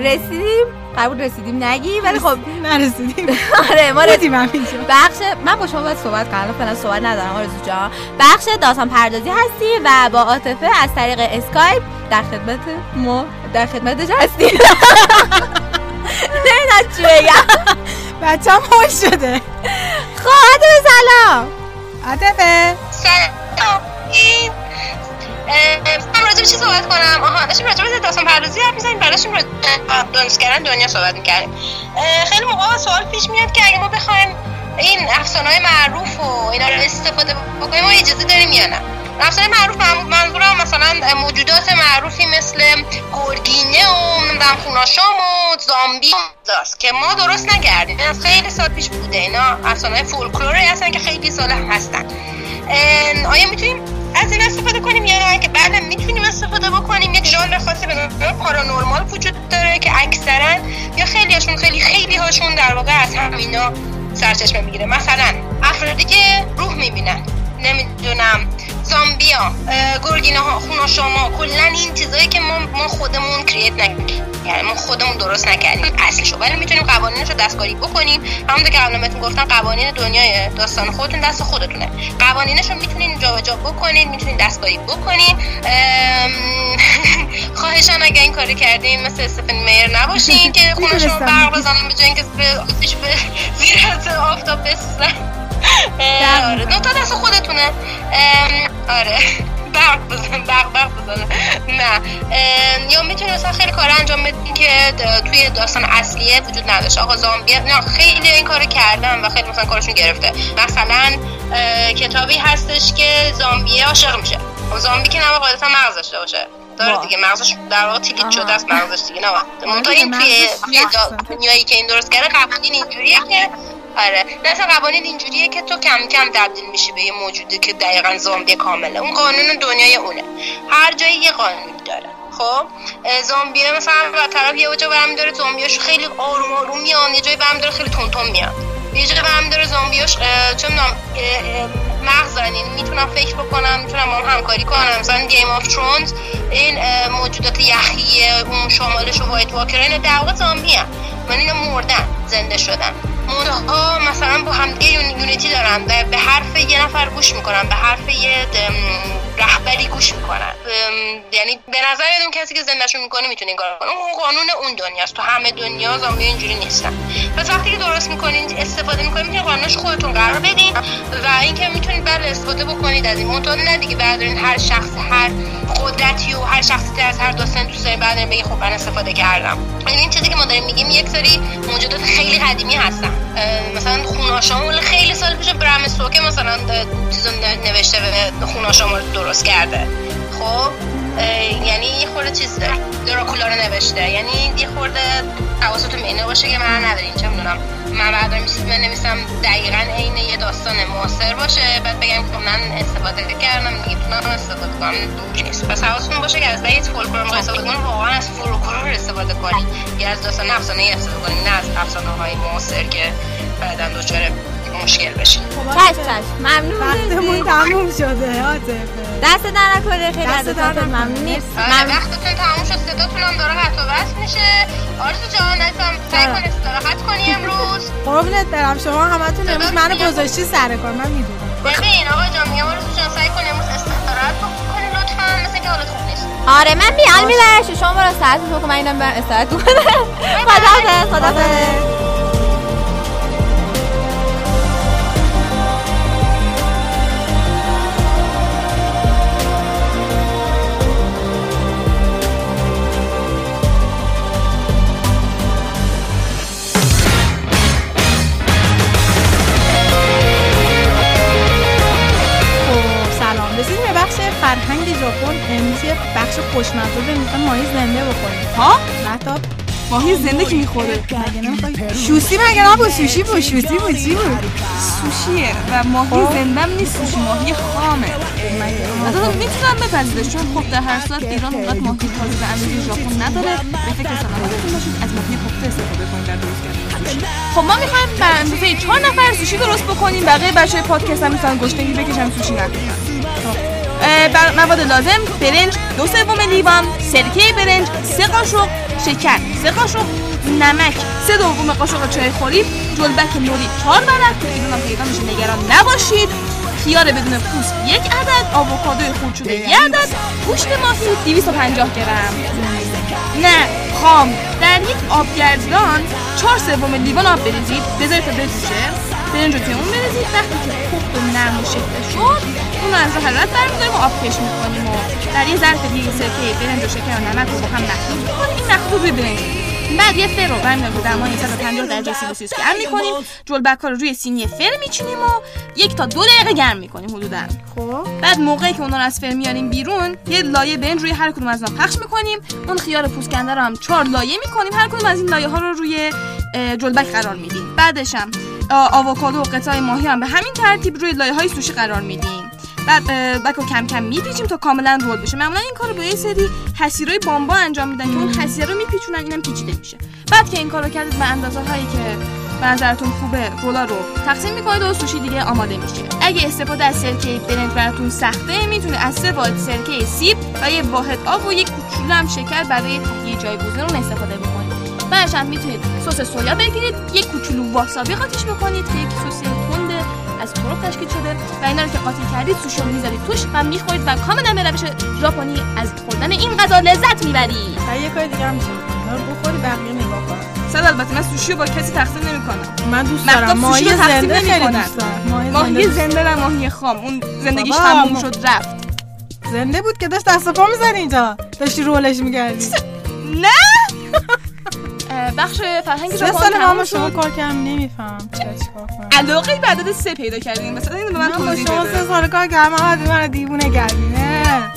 رسیدیم. قبول رسیدیم نگی ولی خب نرسیدیم. آره ما رسیدیم. همینجا بخش من با شما باید صحبت کنم فعلا صحبت ندارم آرزو جان. بخش داستان پردازی هستی و با عاطفه از طریق اسکایپ در خدمت ما در خدمتش هستیم. نمی‌دونم چی بگم بچه هم خوش شده. خب عاطفه سلام. عاطفه. سلام. راجع به چی صحبت کنم؟ آها داشتیم راجع به داستان پردازی حرف می‌زنیم به دانش کردن دنیا صحبت می‌کردیم. خیلی موقع سوال پیش میاد که اگه ما بخوایم این افسانه های معروف و اینا رو استفاده بکنیم ما اجازه داریم یا نه؟ افسانه معروف من- منظورم مثلا موجودات معروفی مثل گرگینه و خوناشام و زامبی داست که ما درست نکردیم این از خیلی سال پیش بوده. اینا افسانه فولکلوری هستن که خیلی سال هستن. آیا می‌تونیم از این استفاده کنیم یا نه که بله می‌تونیم استفاده بکنیم یک ژانر خاصی به پارانورمال وجود داره که اکثرا یا خیلی هاشون خیلی خیلی هاشون در واقع از همینا سرچشمه می‌گیره. مثلا افرادی که روح می‌بینن نمی‌دونم زامبیا گرگینه ها خوناشاما کلا این چیزایی که ما ما خودمون کریت نکردیم. یعنی ما خودمون درست نکردیم. اصلشو ولی می‌تونیم قوانینش رو دستکاری بکنیم. همونطور که قبلا بهتون گفتم قوانین دنیای داستان خودتون دست خودتونه. قوانینش رو می‌تونین جابجا بکنین می‌تونین دستکاری بکنین. ام، خواهشان اگه این کاری کردین مثل استفن میر نباشین که خونش رو برق بزنن به جای اینکه زیر آفتاب بسوزن. آره نوتا دست خودتونه آره برق بزن برق برق بزنه نه یا می‌تونی مثلا خیلی کار انجام بدی که توی داستان اصلیه وجود نداشته آقا زامبی نه خیلی این کارو کردن و خیلی مثلا کارشون گرفته مثلا کتابی هستش که زامبی عاشق میشه زامبی که نباید قاعدتا مغز داشته باشه داره دیگه مغزش در واقع تیلیت شده است مغزش دیگه نه منتها این توی دنیایی که این درست کرده قوانین اینجوریه که آره. اصلا قوانین اینجوریه که تو کم کم تبدیل میشی به یه موجودی که دقیقا زامبی کامله. اون قانون دنیای اونه. هر جایی یه قانونی داره. خب؟ اه، زامبیه مثلا و طرف یه جا برمی داره زامبیاش خیلی آروم آروم میان یه جایی برمی داره خیلی تون میان یه جا برمی داره زامبیاش چه می‌دونم مغز می‌تونن فکر بکنن می‌تونن با هم همکاری کنن مثلا Game of Thrones این موجودات یخی اون شمالش و White Walker اینا در واقع زامبی هم من اینا مردن زنده شدن. منتها مثلا با یون- unity دارن. و به حرف یه نفر گوش می‌کنن. به حرف یه رهبری گوش می‌کنن. یعنی به نظر اون کسی که زندهشون می‌کنه می‌تونه این کار کنه. اون قانون اون دنیاست. تو همه دنیا زامبی اینجوری نیستن. پس وقتی که درست می‌کنین استفاده می‌کنین می‌تونین قانونش خودتون قرار بدین و اینکه می‌تونید بله استفاده بکنید از این. منتها نه دیگه بردارین هر شخص هر قدرتی و هر شخصی از هر داستان دوست دارین بردارین بگین خب من استفاده کردم. یعنی این چیزی که ما داریم میگیم یک سری موجودات خیلی قدیمی هستن. مثلا خوناشامول خیلی سال پیش برام سوکه مثلا چیزو نوشته به خوناشامول درست کرده. خب یعنی یه خورده چیز داره دراکولا رو نوشته. یعنی یه خورده حواستون به باشه که من ندارین چه می‌دونم. من بعد نمیسم دقیقا عین یه داستان معاصر باشه بعد بگم که من استفاده کردم دیگه می‌تونم استفاده کنم. دوری نیست پس حواستون باشه که از بیت فولکلور می‌خوای استفاده کنیم واقعا از فولکلور استفاده کنیم. یا از داستان افسانه استفاده کنیم نه از افسانه های معاصر که بعدا دچار مشکل بشیم. چشم چشم. ممنون. وقتمون تموم شده عاطفه. دست در نکنه خیلی دست از در اطاعتت نکنه. ممنونیم آره ممنون. وقتتون تموم شد. صداتون هم داره قطع و وصل میشه. آرزو جان عزیزم سعی کن استراحت کنی امروز. قربونت برم. شما همتون امروز منو گذاشتی سر کار. من می‌دونم. ببین آقا جان میگم آرزو جان سعی کن امروز استراحت بکنی لطفا. مثل اینکه حالت خوب نیست. آره من میام میبرش شما برو استراحت بکن. من اینم برم استراحت کنم خداحافظ خداحافظ زنده می‌خوره مگه نمی‌خوای شوسی مگه نبود سوشی؟ بود شوسی بود چی بود. سوشیه و ماهی زندم نیست. سوشی ماهی خامه. مثلا می‌تونم بپذیرش چون خب در هر صورت ایران اونقدر ماهی تازه به اندازه ژاپن نداره. به فکر سلامتتون باشید از ماهی پخته استفاده کنید در درست کردن خب ما می‌خوایم به اندازه چهار نفر سوشی درست بکنیم. بقیه بچه پادکست هم می‌تونن گشنگی بکشن سوشی نکنن. اه، بر مواد لازم برنج دو سوم لیوان سرکه برنج سه قاشق شکر. سه قاشق نمک. سه دوم قاشق چای خوری. جلبک نوری چهار ورق که ایران پیدا میشه نگران نباشید. خیار بدون پوست یک عدد. آووکادوی خرد شده یک عدد. گوشت ماهی 250 گرم. نه خام. در یک آبگردان چهار سوم لیوان آب بریزید. بذارید تا بجوشه برنج رو توی اون بریزید. وقتی که پخت و نرم و شکل شد اون رو از رو حرارت برمیداریم و آب کش می‌کنیم. و در یه ظرف دیگه سرکه برنج و شکر و نمک رو با هم می‌کنیم. این مخلوط روی برنج بعد یه فر رو برمیداریم رو دمای 150 درجه سلسیوس گرم می‌کنیم. جلبک ها رو روی سینی فر میچینیم و یک تا دو دقیقه گرم می‌کنیم حدودا. خب. بعد موقعی که اونا رو از فر میاریم بیرون یه لایه برنج روی هر کدوم از اونها پخش می‌کنیم. اون خیار پوست کنده رو هم چهار لایه می‌کنیم. هر کدوم از این لایه ها رو روی جلبک قرار میدیم. بعدش هم آووکادو و قطعه ماهی هم به همین ترتیب روی لایه های سوشی قرار میدیم. بعد اه، بک رو کم کم میپیچیم تا کاملا رول بشه. معمولا این کارو با یه سری حسیرای بامبا انجام میدن که اون حسیره رو میپیچونن اینم پیچیده میشه. بعد که این کارو کردید به اندازه هایی که به نظرتون خوبه رولا رو تقسیم می‌کنید و سوشی دیگه آماده میشه. اگه استفاده از سرکه برنج براتون سخته می‌تونه از سه واحد سرکه سیب و یه واحد آب و یک کوچولو هم شکر برای تهیه جایگزین اون استفاده بکنید. بعدش هم می‌تونید سس سویا بگیرید یک کوچولو واسابی قاطیش بکنید که یک سس تند از ترک تشکیل شده و اینا رو که قاطی کردید سوشی رو می‌ذارید توش و می‌خورید و کاملا به روش ژاپنی از خوردن این غذا لذت می‌برید و یه کار دیگه هم میشه بکنی. اینا رو بخوری بقیه نگاه کن. درصد البته من سوشی رو با کسی تقسیم نمی‌کنم. من دوست دارم. سوشی رو ماهی تقسیم زنده خیلی نمی‌کنن. دوست دارم. ماهی ماهی زنده. و ماهی خام. اون زندگیش تموم شد رفت. زنده بود که داشت دست و پا می‌زنی اینجا. داشتی رولش می‌کردی نه! بخش فرهنگ سه ژاپن سال ما با شما کار کردم نمیفهم. چیکار کنم؟ علاقه به عدد سه پیدا کردین. مثلا اینو به من توضیح شما سه سال کار کردم آقا من دیوونه کردی نه؟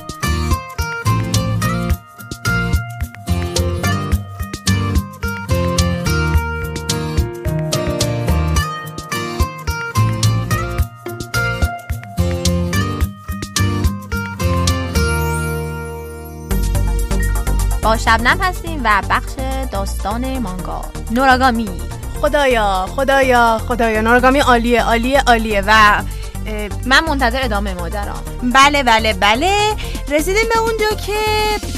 با شبنم هستیم و بخش داستان مانگا. نوراگامی خدایا خدایا خدایا. نارگامی عالیه عالیه عالیه. و من منتظر ادامه ماجرام. بله بله بله. رسیدیم به اونجا که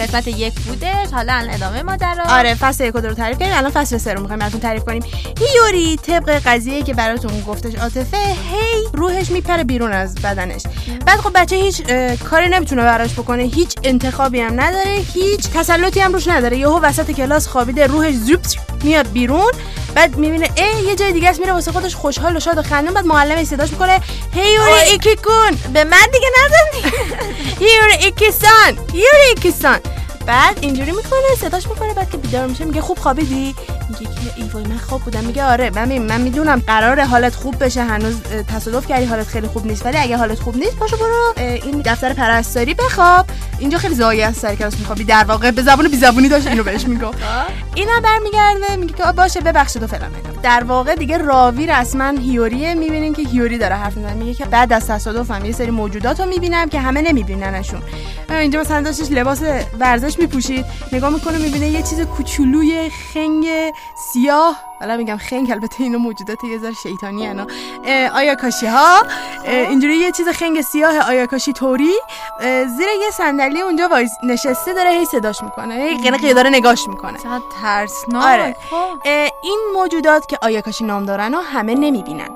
قسمت یک بودش حالا ادامه ماجرا. آره فصل یک رو تعریف کردیم الان فصل سه رو می‌خوایم براتون تعریف کنیم. هیوری طبق قضیه که براتون گفتش عاطفه هی روحش میپره بیرون از بدنش. بعد خب بچه هیچ کاری نمی‌تونه براش بکنه. هیچ انتخابی هم نداره. هیچ تسلطی هم روش نداره. یهو وسط کلاس خوابیده روحش زوب میاد بیرون. بعد می‌بینه ای یه جای دیگه است میره واسه خودش خوشحال و شاد و خندون بعد معلم صداش می‌کنه هیوری ایکی کن به من دیگه نزن هیوری ایکی سان هیوری ایکی سان بعد اینجوری می‌کنه صداش می‌کنه بعد که بیدار میشه میگه خوب خوابیدی؟ میگه که ای وای من خواب بودم. میگه آره من می- من می‌دونم قرار حالت خوب بشه هنوز تصادف کردی حالت خیلی خوب نیست. ولی اگه حالت خوب نیست پاشو برو این دفتر پرستاری بخواب. اینجا خیلی زایی است سر کلاس میخوابی. در واقع به زبون بی زبونی داشت اینو بهش می‌گفت. اینا برمیگرده میگه که باشه ببخشید و فلان. در واقع دیگه راوی رسما هیوریه. می‌بینیم که هیوری داره حرف می‌زنه. میگه که بعد از تصادفم یه سری موجودات رو می‌بینم که همه نمیبیننشون. اینجا مثلا داشتش لباس ورزش میپوشید. نگاه می‌کنه می‌بینه یه چیز کوچولوی خنگ سیاه حالا میگم خنگ البته اینا موجودات یه ذره شیطانی انا آیاکاشی ها اینجوری یه چیز خنگ سیاه آیاکاشی توری. اه، زیر یه صندلی اونجا وایس نشسته داره هی صداش می‌کنه. هی قنقی داره نگاش می‌کنه. چقدر ترسناک. آره. خب. این موجودات که آیاکاشی نام دارن و همه نمی‌بینن.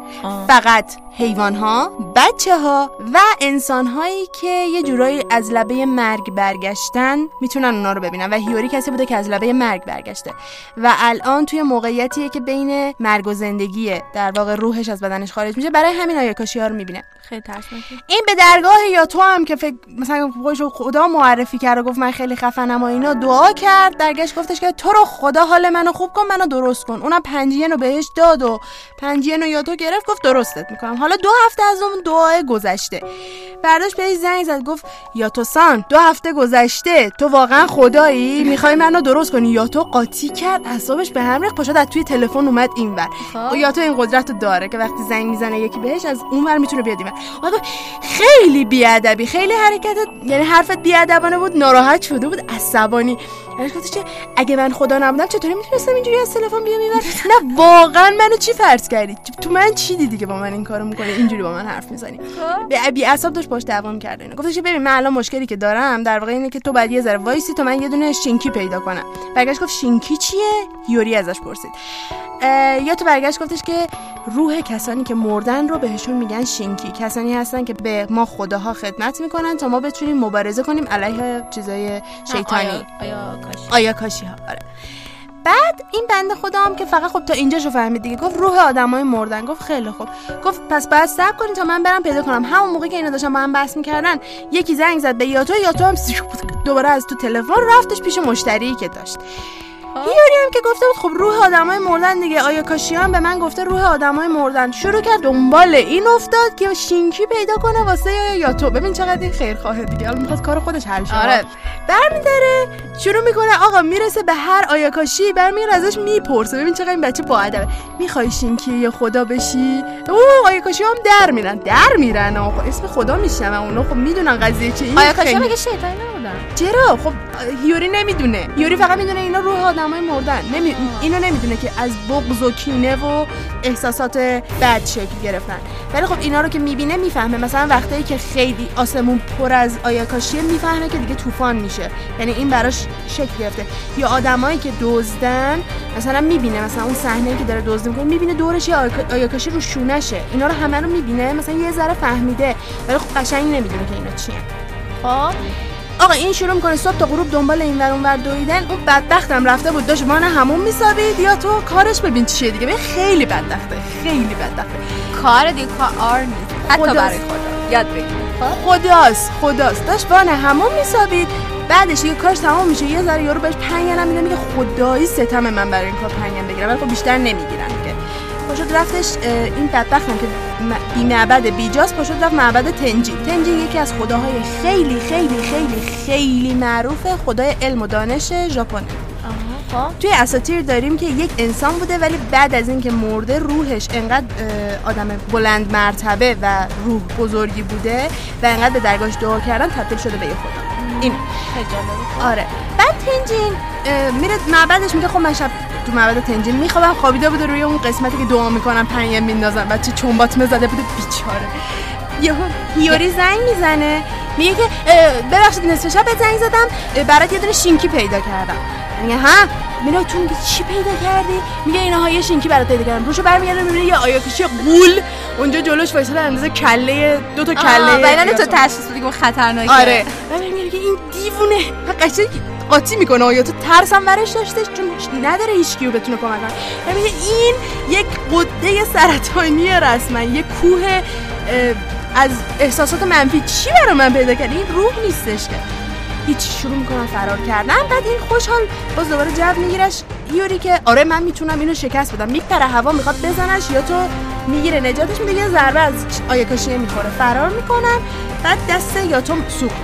فقط حیوان ها بچه ها و انسان هایی که یه جورایی از لبه مرگ برگشتن می‌تونن اونا رو ببینن. و هیوری کسی بوده که از لبه مرگ برگشته. و الان توی موقعیتیه که بین مرگ و زندگیه در واقع روحش از بدنش خارج میشه برای همین آیاکاشی ها رو می‌بینه. خیلی ترسناکه این به درگاه یا تو هم که فکر مثلا خودش خدا معرفی کرد و گفت من خیلی خفنم و اینا دعا کرد درگشت گفتش که تو رو خدا حال منو خوب کن منو درست کن. اونم پنجین رو بهش داد و پنجین رو یا تو گرفت گفت درستت می‌کنم. حالا دو هفته از اون دعای گذشته. برداشت بهش زنگ زد گفت یا تو سان دو هفته گذشته تو واقعا خدایی؟ می‌خوای منو درست کنی؟ یا تو قاطی کرد؟ اعصابش به هم ریخت. پاشد از توی تلفن اومد اینور. و یاتو این قدرت رو داره که وقتی زنگ می‌زنه یکی بهش از اونور می‌تونه بیاد اینور. و گفت خیلی بیادبی خیلی حرکتت یعنی حرفت بیادبانه بود ناراحت شده بود عصبانی. ازش گفتش که اگه من خدا نبودم چطوری می‌تونستم اینجوری از تلفن بیام اینور نه واقعا منو چی فرض کردی؟ تو من چی دیدی که با من این کارو می‌کنی؟ اینجوری با من حرف می‌زنی. به بی اعصاب داشت باش دعوا می‌کرد اینا گفتش ببین من الان مشکلی که دارم در واقع اینه که تو بعد یه ذره وایسی تا من یه دونه شینکی پیدا کنم. برگشت گفت شینکی چیه؟ یوری ازش پرسید. یا تو برگشت گفتش که روح کسانی که مردن رو بهشون میگن شینکی. کسانی هستن که به ما خداها خدمت می‌کنن تا ما بتونیم مبارزه کنیم علیه چیزای شیطانی. آیا, آیا کاشی؟ آیا کاشی ها آره. بعد این بنده خدا هم که فقط خب تا اینجاشو فهمید دیگه گفت روح آدمای مردن گفت خیلی خوب. گفت پس بعد صبر کنید تا من برم پیدا کنم. همون موقع که اینا داشتن با هم بحث می‌کردن یکی زنگ زد به یاتو یاتو هم دوباره از تو تلفن رفتش پیش مشتری که داشت. هیوری هم که گفته بود خب روح آدمای مردن دیگه. آیا کاشی هم به من گفته روح آدمای مردن؟ شروع کرد دنبال این افتاد که شینکی پیدا کنه واسه یا یاتو ببین چقدر این خیرخواهه دیگه. حالا می‌خواد کار خودش حل شه. آره. برمیداره شروع می‌کنه آقا می‌رسه به هر آیاکاشی برمیگره ازش می‌پرسه. ببین چقدر این بچه با ادبه. می‌خوای شینکی یا خدا بشی؟ او آیاکاشی هم در میرن. در میرن. آقا اسم خدا میشنم اونا. خب می‌دونن قضیه چیه. این آیا کاشی خیلی- مگه شیطانی نبودن؟ چرا؟ خب هیوری نمی‌دونه. هیوری فقط می‌دونه اینا روح آدمای مردن. نمی... اینو نمی‌دونه که از بغض و کینه و احساسات بد شکل گرفتن. ولی خب اینا رو که می‌بینه می‌فهمه. مثلا وقتایی که خیلی آسمون پر از آیاکاشیه می‌فهمه که دیگه طوفان میشه. یعنی این براش شکل گرفته. یا آدمایی که دزدن مثلا می‌بینه مثلا اون صحنه که داره دزدی می‌کنه می‌بینه دورش یه آیاکا- آیاکاشی رو شونشه. اینا رو همه رو می‌بینه. مثلا یه ذره فهمیده. ولی خب قشنگ نمی‌دونه که اینا چیه. خب؟ آقا این شروع می‌کنه صبح تا غروب دنبال این ور اونور دویدن. اون بدبختم رفته بود داشت وان همون میسابید. یا تو کارش ببین چیه دیگه. ببین خیلی بدبخته خیلی بدبخته. کار دیگه کار نیست. حتی خداست. برای خدا. یاد بگیر. خداست خداست. داشت وان همون میسابید. بعدش دیگه کارش تمام میشه. یه ذره یارو بهش پنگنم میده میگه خدایی ستم من برای این کار پنگن بگیرم. ولی خب بیشتر نمی‌گیرن. پاشد رفتش این بدبخت که بی معبد بیجاست پاشد رفت معبد تنجین تنجین یکی از خداهای خیلی خیلی خیلی خیلی معروف خدای علم و دانش ژاپن توی اساطیر داریم که یک انسان بوده ولی بعد از اینکه مرده روحش انقدر آدم بلند مرتبه و روح بزرگی بوده و انقدر به درگاهش دعا کردن تبدیل شده به یه خدا این آره. بعد تنجین میره معبدش میگه خب من شب تو معبد تنجین میخوابم خوابیده بوده روی اون قسمتی که دعا می‌کنم پنیم میندازن بچه چنبات زده بوده بیچاره. یهو هیوری زنگ می‌زنه میگه که ببخشید نصف شب زنگ زدم برات یه دونه شینکی پیدا کردم. میگه ها؟ میره تو میگه چی پیدا کردی؟ میگه اینها یه شینکی برات پیدا کردم. روشو برمیگرده می‌بینه یه آیاکوشی قول اونجا جلوش وایساده اندازه کله دو تا کله بعدن تو. تشخیص که اون خطرناکه. آره. و میگه این دیوونه. و قشنگ قاطی می‌کنه. آیا تو ترسم برش داشته چون نداره هیچ کیو بتونه کمک کنه. و میگه این یک قده سرطانی رسما یک کوه از احساسات منفی. چی برای من پیدا کرد؟ این روح نیستش که. هیچ شروع می‌کنن فرار کردن. بعد این خوشحال باز دوباره جو میگیرش. یوری که آره من می‌تونم اینو شکست بدم. میپره هوا می‌خواد بزنش یا تو می‌گیره نجاتش میده یه ضربه از آیاکاشیه می‌خوره فرار می‌کنن بعد دست یاتوم سوخت.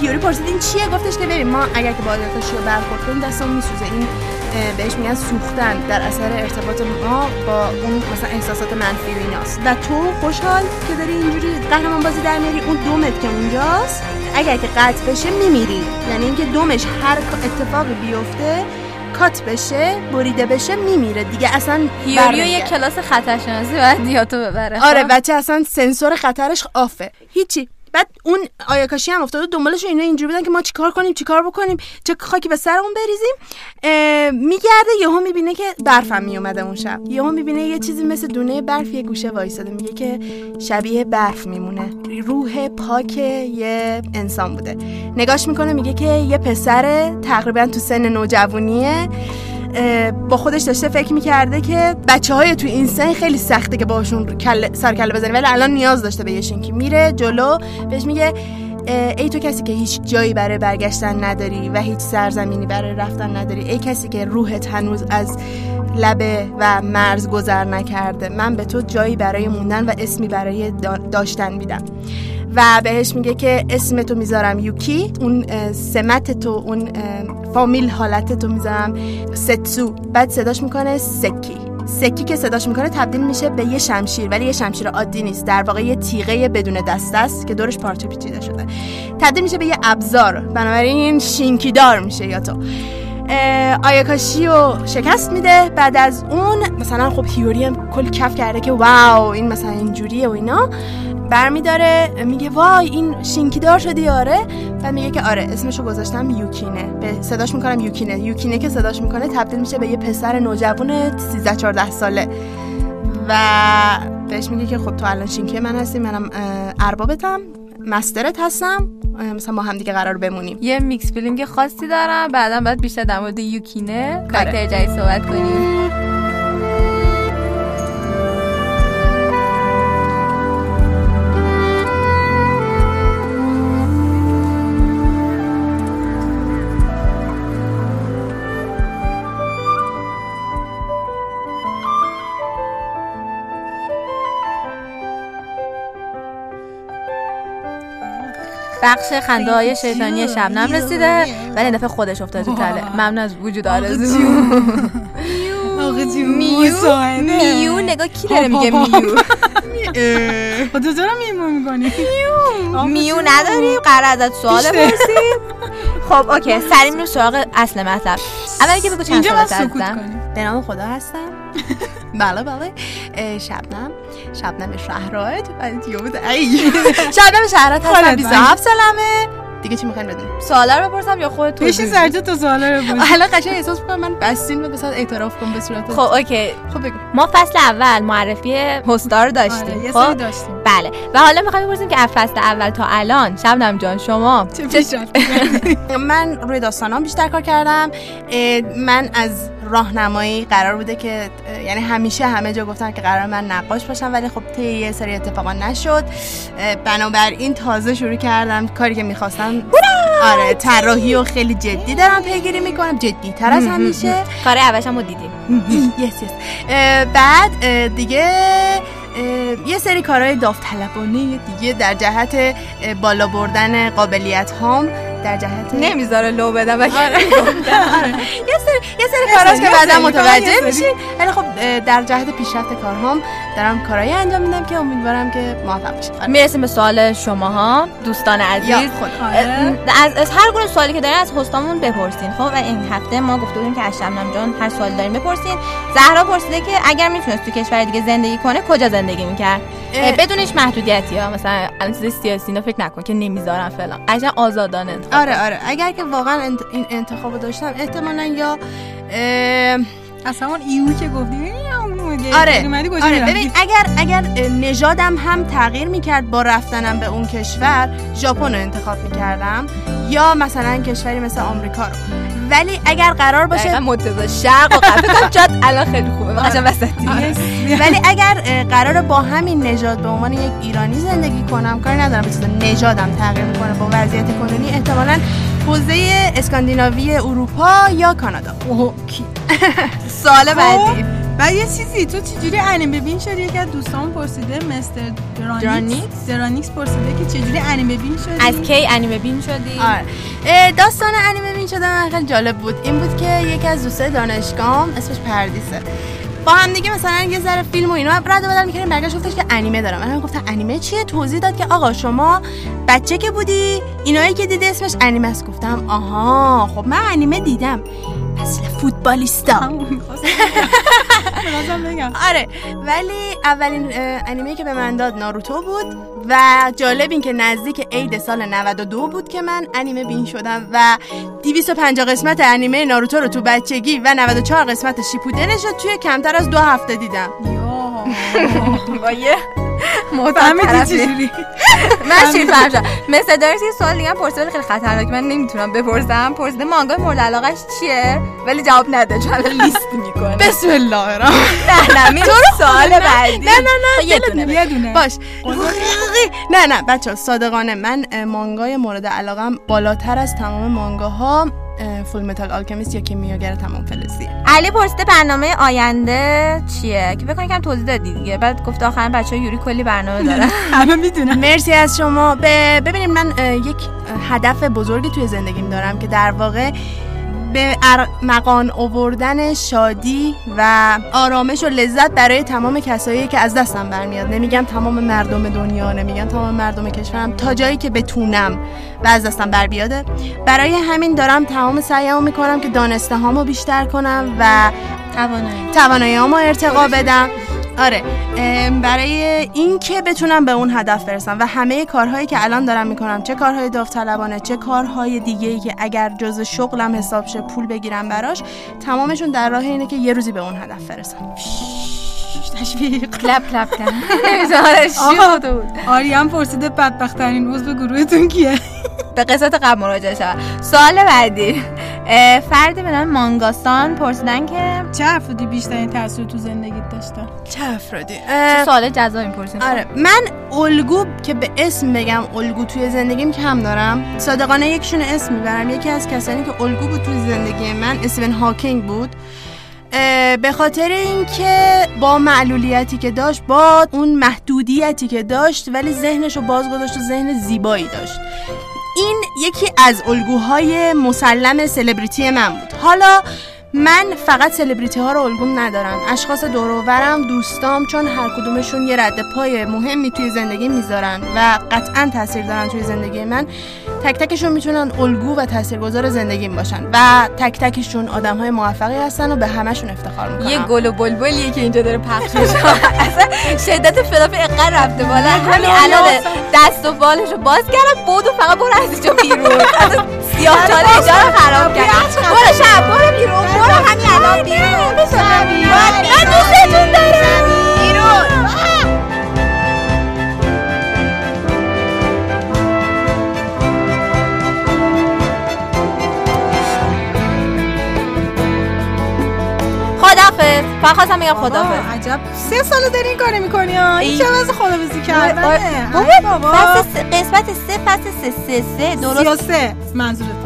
هیوری پرسید این چیه؟ گفتش که بریم ما اگر که با آیاکاشی رو برخورد کنیم دستمون میسوزه. این بهش میگن سوختن. در اثر ارتباط ما با اون مثلا احساسات منفی و ایناست. و تو خوشحال که داری اینجوری قهرمان بازی در میاری. اون دومت که اونجاست. اگر که قطع بشه میمیری. یعنی اینکه دومش هر اتفاقی بیفته کات بشه بریده بشه میمیره دیگه اصلا هیوری و برنمیگرده. یه کلاس خطرشناسی باید دیاتو ببره آره خب؟ بچه اصلا سنسور خطرش آفه هیچی بعد اون آیاکاشی هم افتاده دنبالش اینا اینجوری بودن که ما چیکار کنیم چیکار بکنیم چه خاکی به سرمون بریزیم. میگرده یهو می‌بینه که برفم میومده اون شب. یهو می‌بینه یه چیزی مثل دونه برف یه گوشه وایساده. میگه که شبیه برف میمونه. روح پاک یه انسان بوده. نگاش می‌کنه میگه که یه پسر تقریبا تو سن نوجوانیه. با خودش داشته فکر می‌کرده که بچه های تو این سن خیلی سخته که باشون کل سر کله بزنی ولی الان نیاز داشته به یه میره جلو بهش میگه ای تو کسی که هیچ جایی برای برگشتن نداری و هیچ سرزمینی برای رفتن نداری ای کسی که روحت هنوز از لبه و مرز گذر نکرده من به تو جایی برای موندن و اسمی برای دا- داشتن میدم. و بهش میگه که اسم تو می‌ذارم یوکی اون سمت تو اون فامیل حالت تو می‌ذارم ستسو. بعد صداش می‌کنه سکی. سکی که صداش می‌کنه تبدیل میشه به یه شمشیر ولی یه شمشیر عادی نیست. در واقع یه تیغه بدون دسته است که دورش پارچه پیچیده شده. تبدیل میشه به یه ابزار. بنابراین شینکی دار میشه یا تو. آیاکاشی رو شکست میده. بعد از اون مثلا خب هیوری هم کل کف کرده که واو این مثلا اینجوریه و اینا. برمیداره میگه وای این شینکی دار شدی آره؟ و میگه که آره اسمشو گذاشتم یوکینه. به صداش می‌کنم یوکینه. یوکینه که صداش می‌کنه تبدیل میشه به یه پسر نوجوان 13 14 ساله. و بهش میگه که خب تو الان شینکی من هستی منم اربابتم master ت هستم مثلا با هم دیگه قرار بمونیم. یه mixed feeling خاصی دارم بعدا باید بیشتر در مورد یوکینه. کاراکتر جدید صحبت کنیم. بخش خنده های شیطانی شبنم رسیده. ولی دفعه خودش افتاده تو تله. ممنون از وجود آرزو. آقا جون میو. میو. نگاه کی داره میگه میو؟ خدا تو میمون می‌کنی میو. نداریم. قرار ازت سوال. بپرسیم. خب اوکی. سری میریم سراغ اصل مطلب. اول که بگو چند هستن؟ کنیم. به نام خدا هستم. بله بله. اه، شبنم شبنم شهراد بعد یهود ای. شبنم شهراد هستم حالت 27 سالمه. دیگه چی می‌خواین بدونید سوالا رو بپرسم یا خودت بشین توضیح سرجا تو سوالا رو بپرس حالا قشنگ احساس می‌کنم من بستین و بسات اعتراف کنم به صورت. خب اوکی. خب بگو. ما فصل اول معرفی هستا رو داشتیم. آره، یه خب؟ داشتیم. بله. و حالا می‌خوایم بپرسیم که از فصل اول تا الان شبنم جان شما چه؟ من روی داستانام بیشتر کار کردم. من از راهنمایی قرار بوده که یعنی همیشه همه جا گفتن که قرار من نقاش باشم ولی خب طی یه سری اتفاقا نشد. بنابراین تازه شروع کردم کاری که می‌خواستم. آره طراحی و خیلی جدی دارم پیگیری می‌کنم جدی تر از همیشه. کار اولش هم رو دیدیم. یس یس بعد دیگه یه سری کارهای داوطلبانه دیگه در جهت بالا بردن قابلیت هام. در جهت نمی‌ذاره لو بدم آره. آره. یه سری یه سری کاراست که بعدا متوجه. میشین ولی خب در جهت پیشرفت کارهام دارم کارهایی انجام میدم که امیدوارم که موفق بشه آره. می‌رسیم به سوال شماها دوستان عزیز. از, از هر گونه سوالی که دارین از هستامون بپرسین خب و این هفته ما گفته بودیم که از شبنم جان هر سوالی دارین بپرسین زهرا پرسیده که اگر می‌تونست تو کشور دیگه زندگی کنه کجا زندگی می‌کرد. بدون هیچ محدودیتی ها مثلا الان چیز سیاسی اینا فکر نکن که نمی‌ذارن فلان قشنگ آزادانه آره آره. اگر که واقعا انت- این انتخاب داشتم احتمالا یا از همون ایو که گفتی آره آره؟ ببین اگر اگر نژادم هم تغییر می‌کرد با رفتنم به اون کشور ژاپن رو انتخاب می‌کردم یا مثلا کشوری مثل آمریکا رو. ولی اگر قرار باشه دقیقا متضاد شرق و غرب. جات الان خیلی خوبه. قشنگ وسطی ولی اگر قرار با همین نژاد به عنوان یک ایرانی زندگی کنم کاری ندارم به چیز نژادم تغییر می‌کنه با وضعیت کنونی احتمالا حوزه اسکاندیناوی اروپا یا کانادا. سوال بعدی. بعد یه چیزی تو چجوری انیمه بین شدی؟ یکی از دوستان پرسیده مستر درانیکس. درانیکس؟ پرسیده که چجوری انیمه بین شدی؟ از کی انیمه بین شدی؟ آره. داستان انیمه بین شدن خیلی جالب بود. این بود که یکی از دوستای دانشگاهم اسمش پردیسه. با هم دیگه مثلا یه ذره فیلم و اینا رد و بدل می‌کردیم برگشت گفتش که انیمه دارم. من گفتم انیمه چیه؟ توضیح داد که آقا شما بچه که بودی اینایی که دیدی اسمش انیمه است. گفتم آها خب من انیمه دیدم. مثل فوتبالیستا. بگم. آره ولی اولین انیمه که به من داد ناروتو بود و جالب این که نزدیک عید سال 92 بود که من انیمه بین شدم و 250 قسمت انیمه ناروتو رو تو بچگی و 94 قسمت شیپودنش رو توی کمتر از دو هفته دیدم. با یه فهمیدی. چجوری؟ من شیر شدم مثل دارکس یه سوال دیگه هم پرسیده ولی خیلی خطرناک. من نمی‌تونم بپرسم. پرسیده مانگای مورد علاقش چیه؟ ولی جواب نده چون لیست می‌کنه. بسم الله الرحمن نه نه میره سوال بعدی. نه نه نه یه دونه یه دونه. باش. نه نه بچه صادقانه. من مانگای مورد علاقم بالاتر از تمام مانگاها فول متال آلکمیست یا کیمیاگر تمام فلزیه علی پرسیده برنامه آینده چیه؟ که بکنم کم توضیح دادی دیگه. بعد گفت آخرا بچه یوری کلی برنامه داره همه می‌دونم مرسی از شما. ب- ببینید من یک هدف بزرگی توی زندگیم دارم که در واقع به ارمغان آوردن شادی و آرامش و لذت برای تمام کسایی که از دستم برمیاد. نمیگم تمام مردم دنیا نمیگم تمام مردم کشورم تا جایی که بتونم و از دستم بر بیاده. برای همین دارم تمام سعیمو می‌کنم که دانسته هامو بیشتر کنم و توانایی. توانایی ارتقا بدم. آره ام، برای اینکه بتونم به اون هدف برسم و همه کارهایی که الان دارم می‌کنم چه کارهای داوطلبانه چه کارهای دیگه ای که اگر جز شغلم حساب شه پول بگیرم براش تمامشون در راه اینه که یه روزی به اون هدف برسم. تشویق. کلپ کلپ کن نمی‌ذاره شیر آقا. آریان پرسیده بدبخت ترین عضو گروهتون کیه؟ به قسمت قبل مراجعه شد سوال بعدی. فردی به نام مانگاستان پرسیدن که چه افرادی بیشترین تاثیر تو زندگیت داشته؟ چه افرادی؟ چه سوال جذابی پرسیدن آره من الگو که به اسم بگم الگو توی زندگیم کم دارم. صادقانه یکشون اسم می‌برم. یکی از کسانی که الگو بود توی زندگی من استیون هاکینگ بود. به خاطر اینکه با معلولیتی که داشت با اون محدودیتی که داشت ولی ذهنش رو باز گذاشت و ذهن زیبایی داشت. یکی از الگوهای مسلم سلبریتی من بود. حالا من فقط سلبریتی ها رو الگوم ندارم. اشخاص دوروبرم دوستام چون هر کدومشون یه رد پای مهمی توی زندگی می‌ذارن و قطعا تاثیر دارن توی زندگی من. تک تکشون می‌تونن الگو و تاثیرگذار زندگیم باشن و تک تکشون آدم های موفقی هستن و به همشون افتخار می‌کنم یه گل و بلبلیه که اینجا داره پخش میشه. اصلا شدت فلاف اقل رفته بالا. همین الان دست و بالش رو باز کردم بود و فقط برو از اینجا بیرون. سیاه چاله اینجا رو خراب کرد برو شب برو بیرون برو همین الان بیرون. من دوستتون دارم. خدافظ فقط خواستم بگم خدافظ عجب. سه سال داری این کارو می‌کنی ها؟ این ای. چه واسه خدافزی کردنه؟ بابا قسمت سه فصل سه سه سه درست. سیاسه منظورته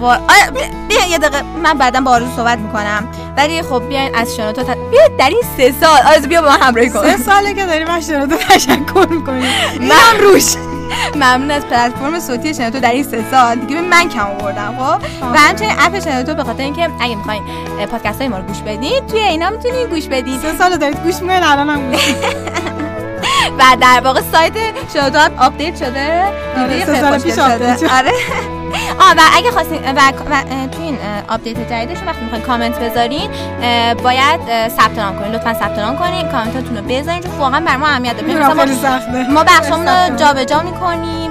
وای آره، ب- بیا یه دقیقه من بعدا با آرزو صحبت می‌کنم. ولی خب بیاین از شنوتو تا بیا در این سه سال. آرزو بیا با من همراهی کن. سه ساله که داری من شنوتو تشکر می‌کنی اینم روش. ممنون از پلتفرم صوتی شنوتو در این سه سال. دیگه من کم آوردم خب؟ و همچنین اپ شنوتو به خاطر اینکه اگه می‌خواین پادکست های ما رو گوش بدید توی اینا می‌تونید گوش بدید سه سال دارید گوش می‌کنید الان هم گوش و در واقع سایت شنوتو آپدیت شده. آره،؟ سه سال پیش شده. آپدیت شد. آره. آه و اگه خواستین و, و توی این آپدیت جدیدشون وقتی می‌خواین کامنت بذارین باید ثبت نام کنین. لطفا ثبت نام کنین کامنتاتون رو بذارین چون واقعا بر ما اهمیت داره. سخته. ما بخشامون رو جابجا می‌کنیم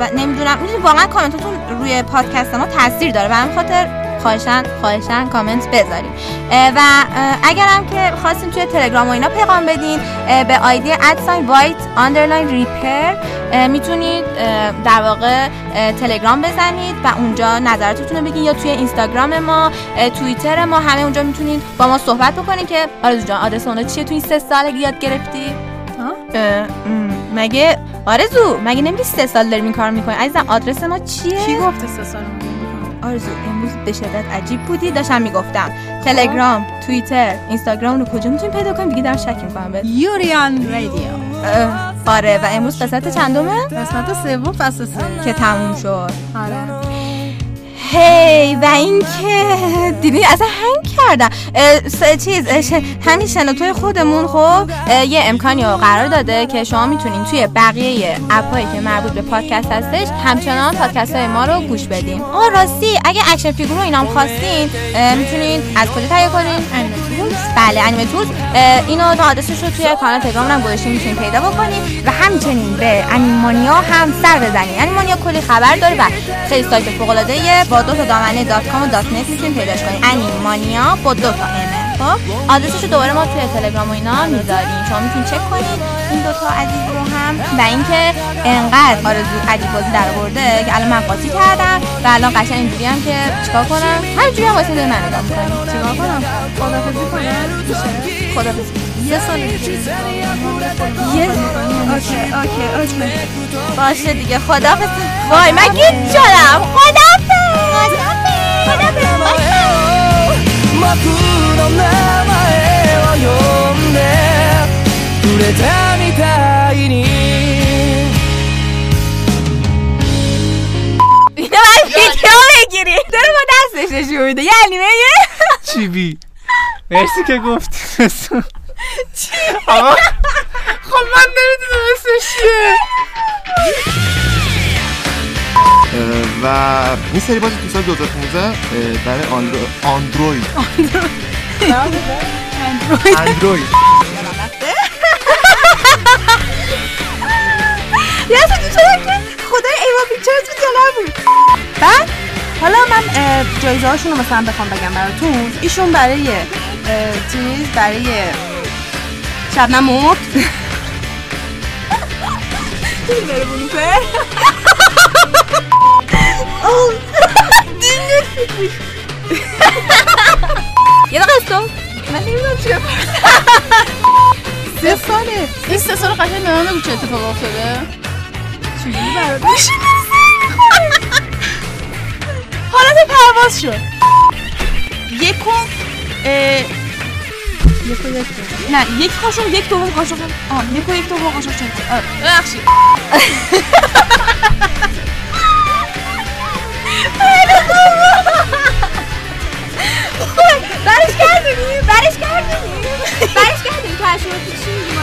و نمی‌دونم. واقعا کامنتاتون روی پادکست ما تاثیر داره. و همین خاطر خواهشن خواهشن کامنت بذارین اه، و اه، اگرم که خواستین توی تلگرام و اینا پیغام بدین به آیدی at sign White underline Reaper می‌تونید در واقع تلگرام بزنید و اونجا نظراتتون رو بگین یا توی اینستاگرام ما توییتر ما همه اونجا می‌تونید با ما صحبت بکنین که آرزو جان آدرس اونا چیه؟ توی این سه سال یاد گرفتی؟ مگه آرزو مگه نمیگی سه سال داریم این کار می‌کنی عزیزم آدرس ما چیه؟ کی گفته سه سال؟ آرزو امروز به شدت عجیب بودی داشتم می‌گفتم. تلگرام توییتر اینستاگرام رو کجا می‌تونیم پیدا کنیم؟ دیگه دارم شک می‌کنم بهت. یوریان رادیو. آره و امروز قسمت چندمه؟ قسمت سوم فصل سه. که تموم شد. آره. هی و اینکه دیدی؟ اصلا هنگ کردم. چیز همین شنوتوی خودمون خب یه امکانی رو قرار داده که شما می‌تونین توی بقیه اپایی که مربوط به پادکست هستش همچنان پادکست های ما رو گوش بدین آه راستی اگه action figure رو اینام خواستین می‌تونین از کجا تهیه کنین؟ بله انیمه تولز اه، اینو آدرسش رو توی کانال تلگرام هم گذاشتیم می‌تونین پیدا بکنین و همچنین به انیمانیا هم سر بزنین انیمانیا کلی خبر داره و خیلی سایت فوق العاده با دو تا دامنه dot com و dot net می‌تونین پیداش کنین انیمانیا با دو تا ام خب آدرسش رو دوباره ما توی تلگرام و اینا می‌ذاریم. شما می‌تونین چک کنین این دو تا عزیز رو هم. و اینکه انقدر آرزو عجیب بازی در آورده که الان من قاطی کردم و الان قشنگ اینجوری هم که چیکار کنم؟ همینجوری هم واسه من نگاه می‌کنی. چیکار کنم؟ خدافظی کنم خدافظ یه سال یه okay okay okay. باشه دیگه. خدافظ وای من گیج شدم. خدافظ خدافظ くれたみたいに اینو باید ویدیو بگیری داره با دستش نشون میده یه انیمه چی بی مرسی که گفتی چی خب من نمیدونم اسمش چیه اه، و این سری بازی تو سال 2015 اه، برای آندرو... آندروید اندروید یه اصلا که خدای ایوا پیکچر تو جلو بود بعد حالا من جایزه هاشون رو مثلا بخوام بگم براتون ایشون برای چیز برای شبنم مرد یه دقیقه استو من نمی‌دونم چیه سه ساله این سه سال قشنگ به من بگو چه اتفاق افتاده. چجوری برات؟ حالت پرواز شد. یک و اه، یک. نه یک قاشق یک دوم قاشق آه یک و یک دوم قاشق شد. آه، ببخشید. خیلی خوبه برش کردونی برش کردونی برش کردونی تو اشوار چی؟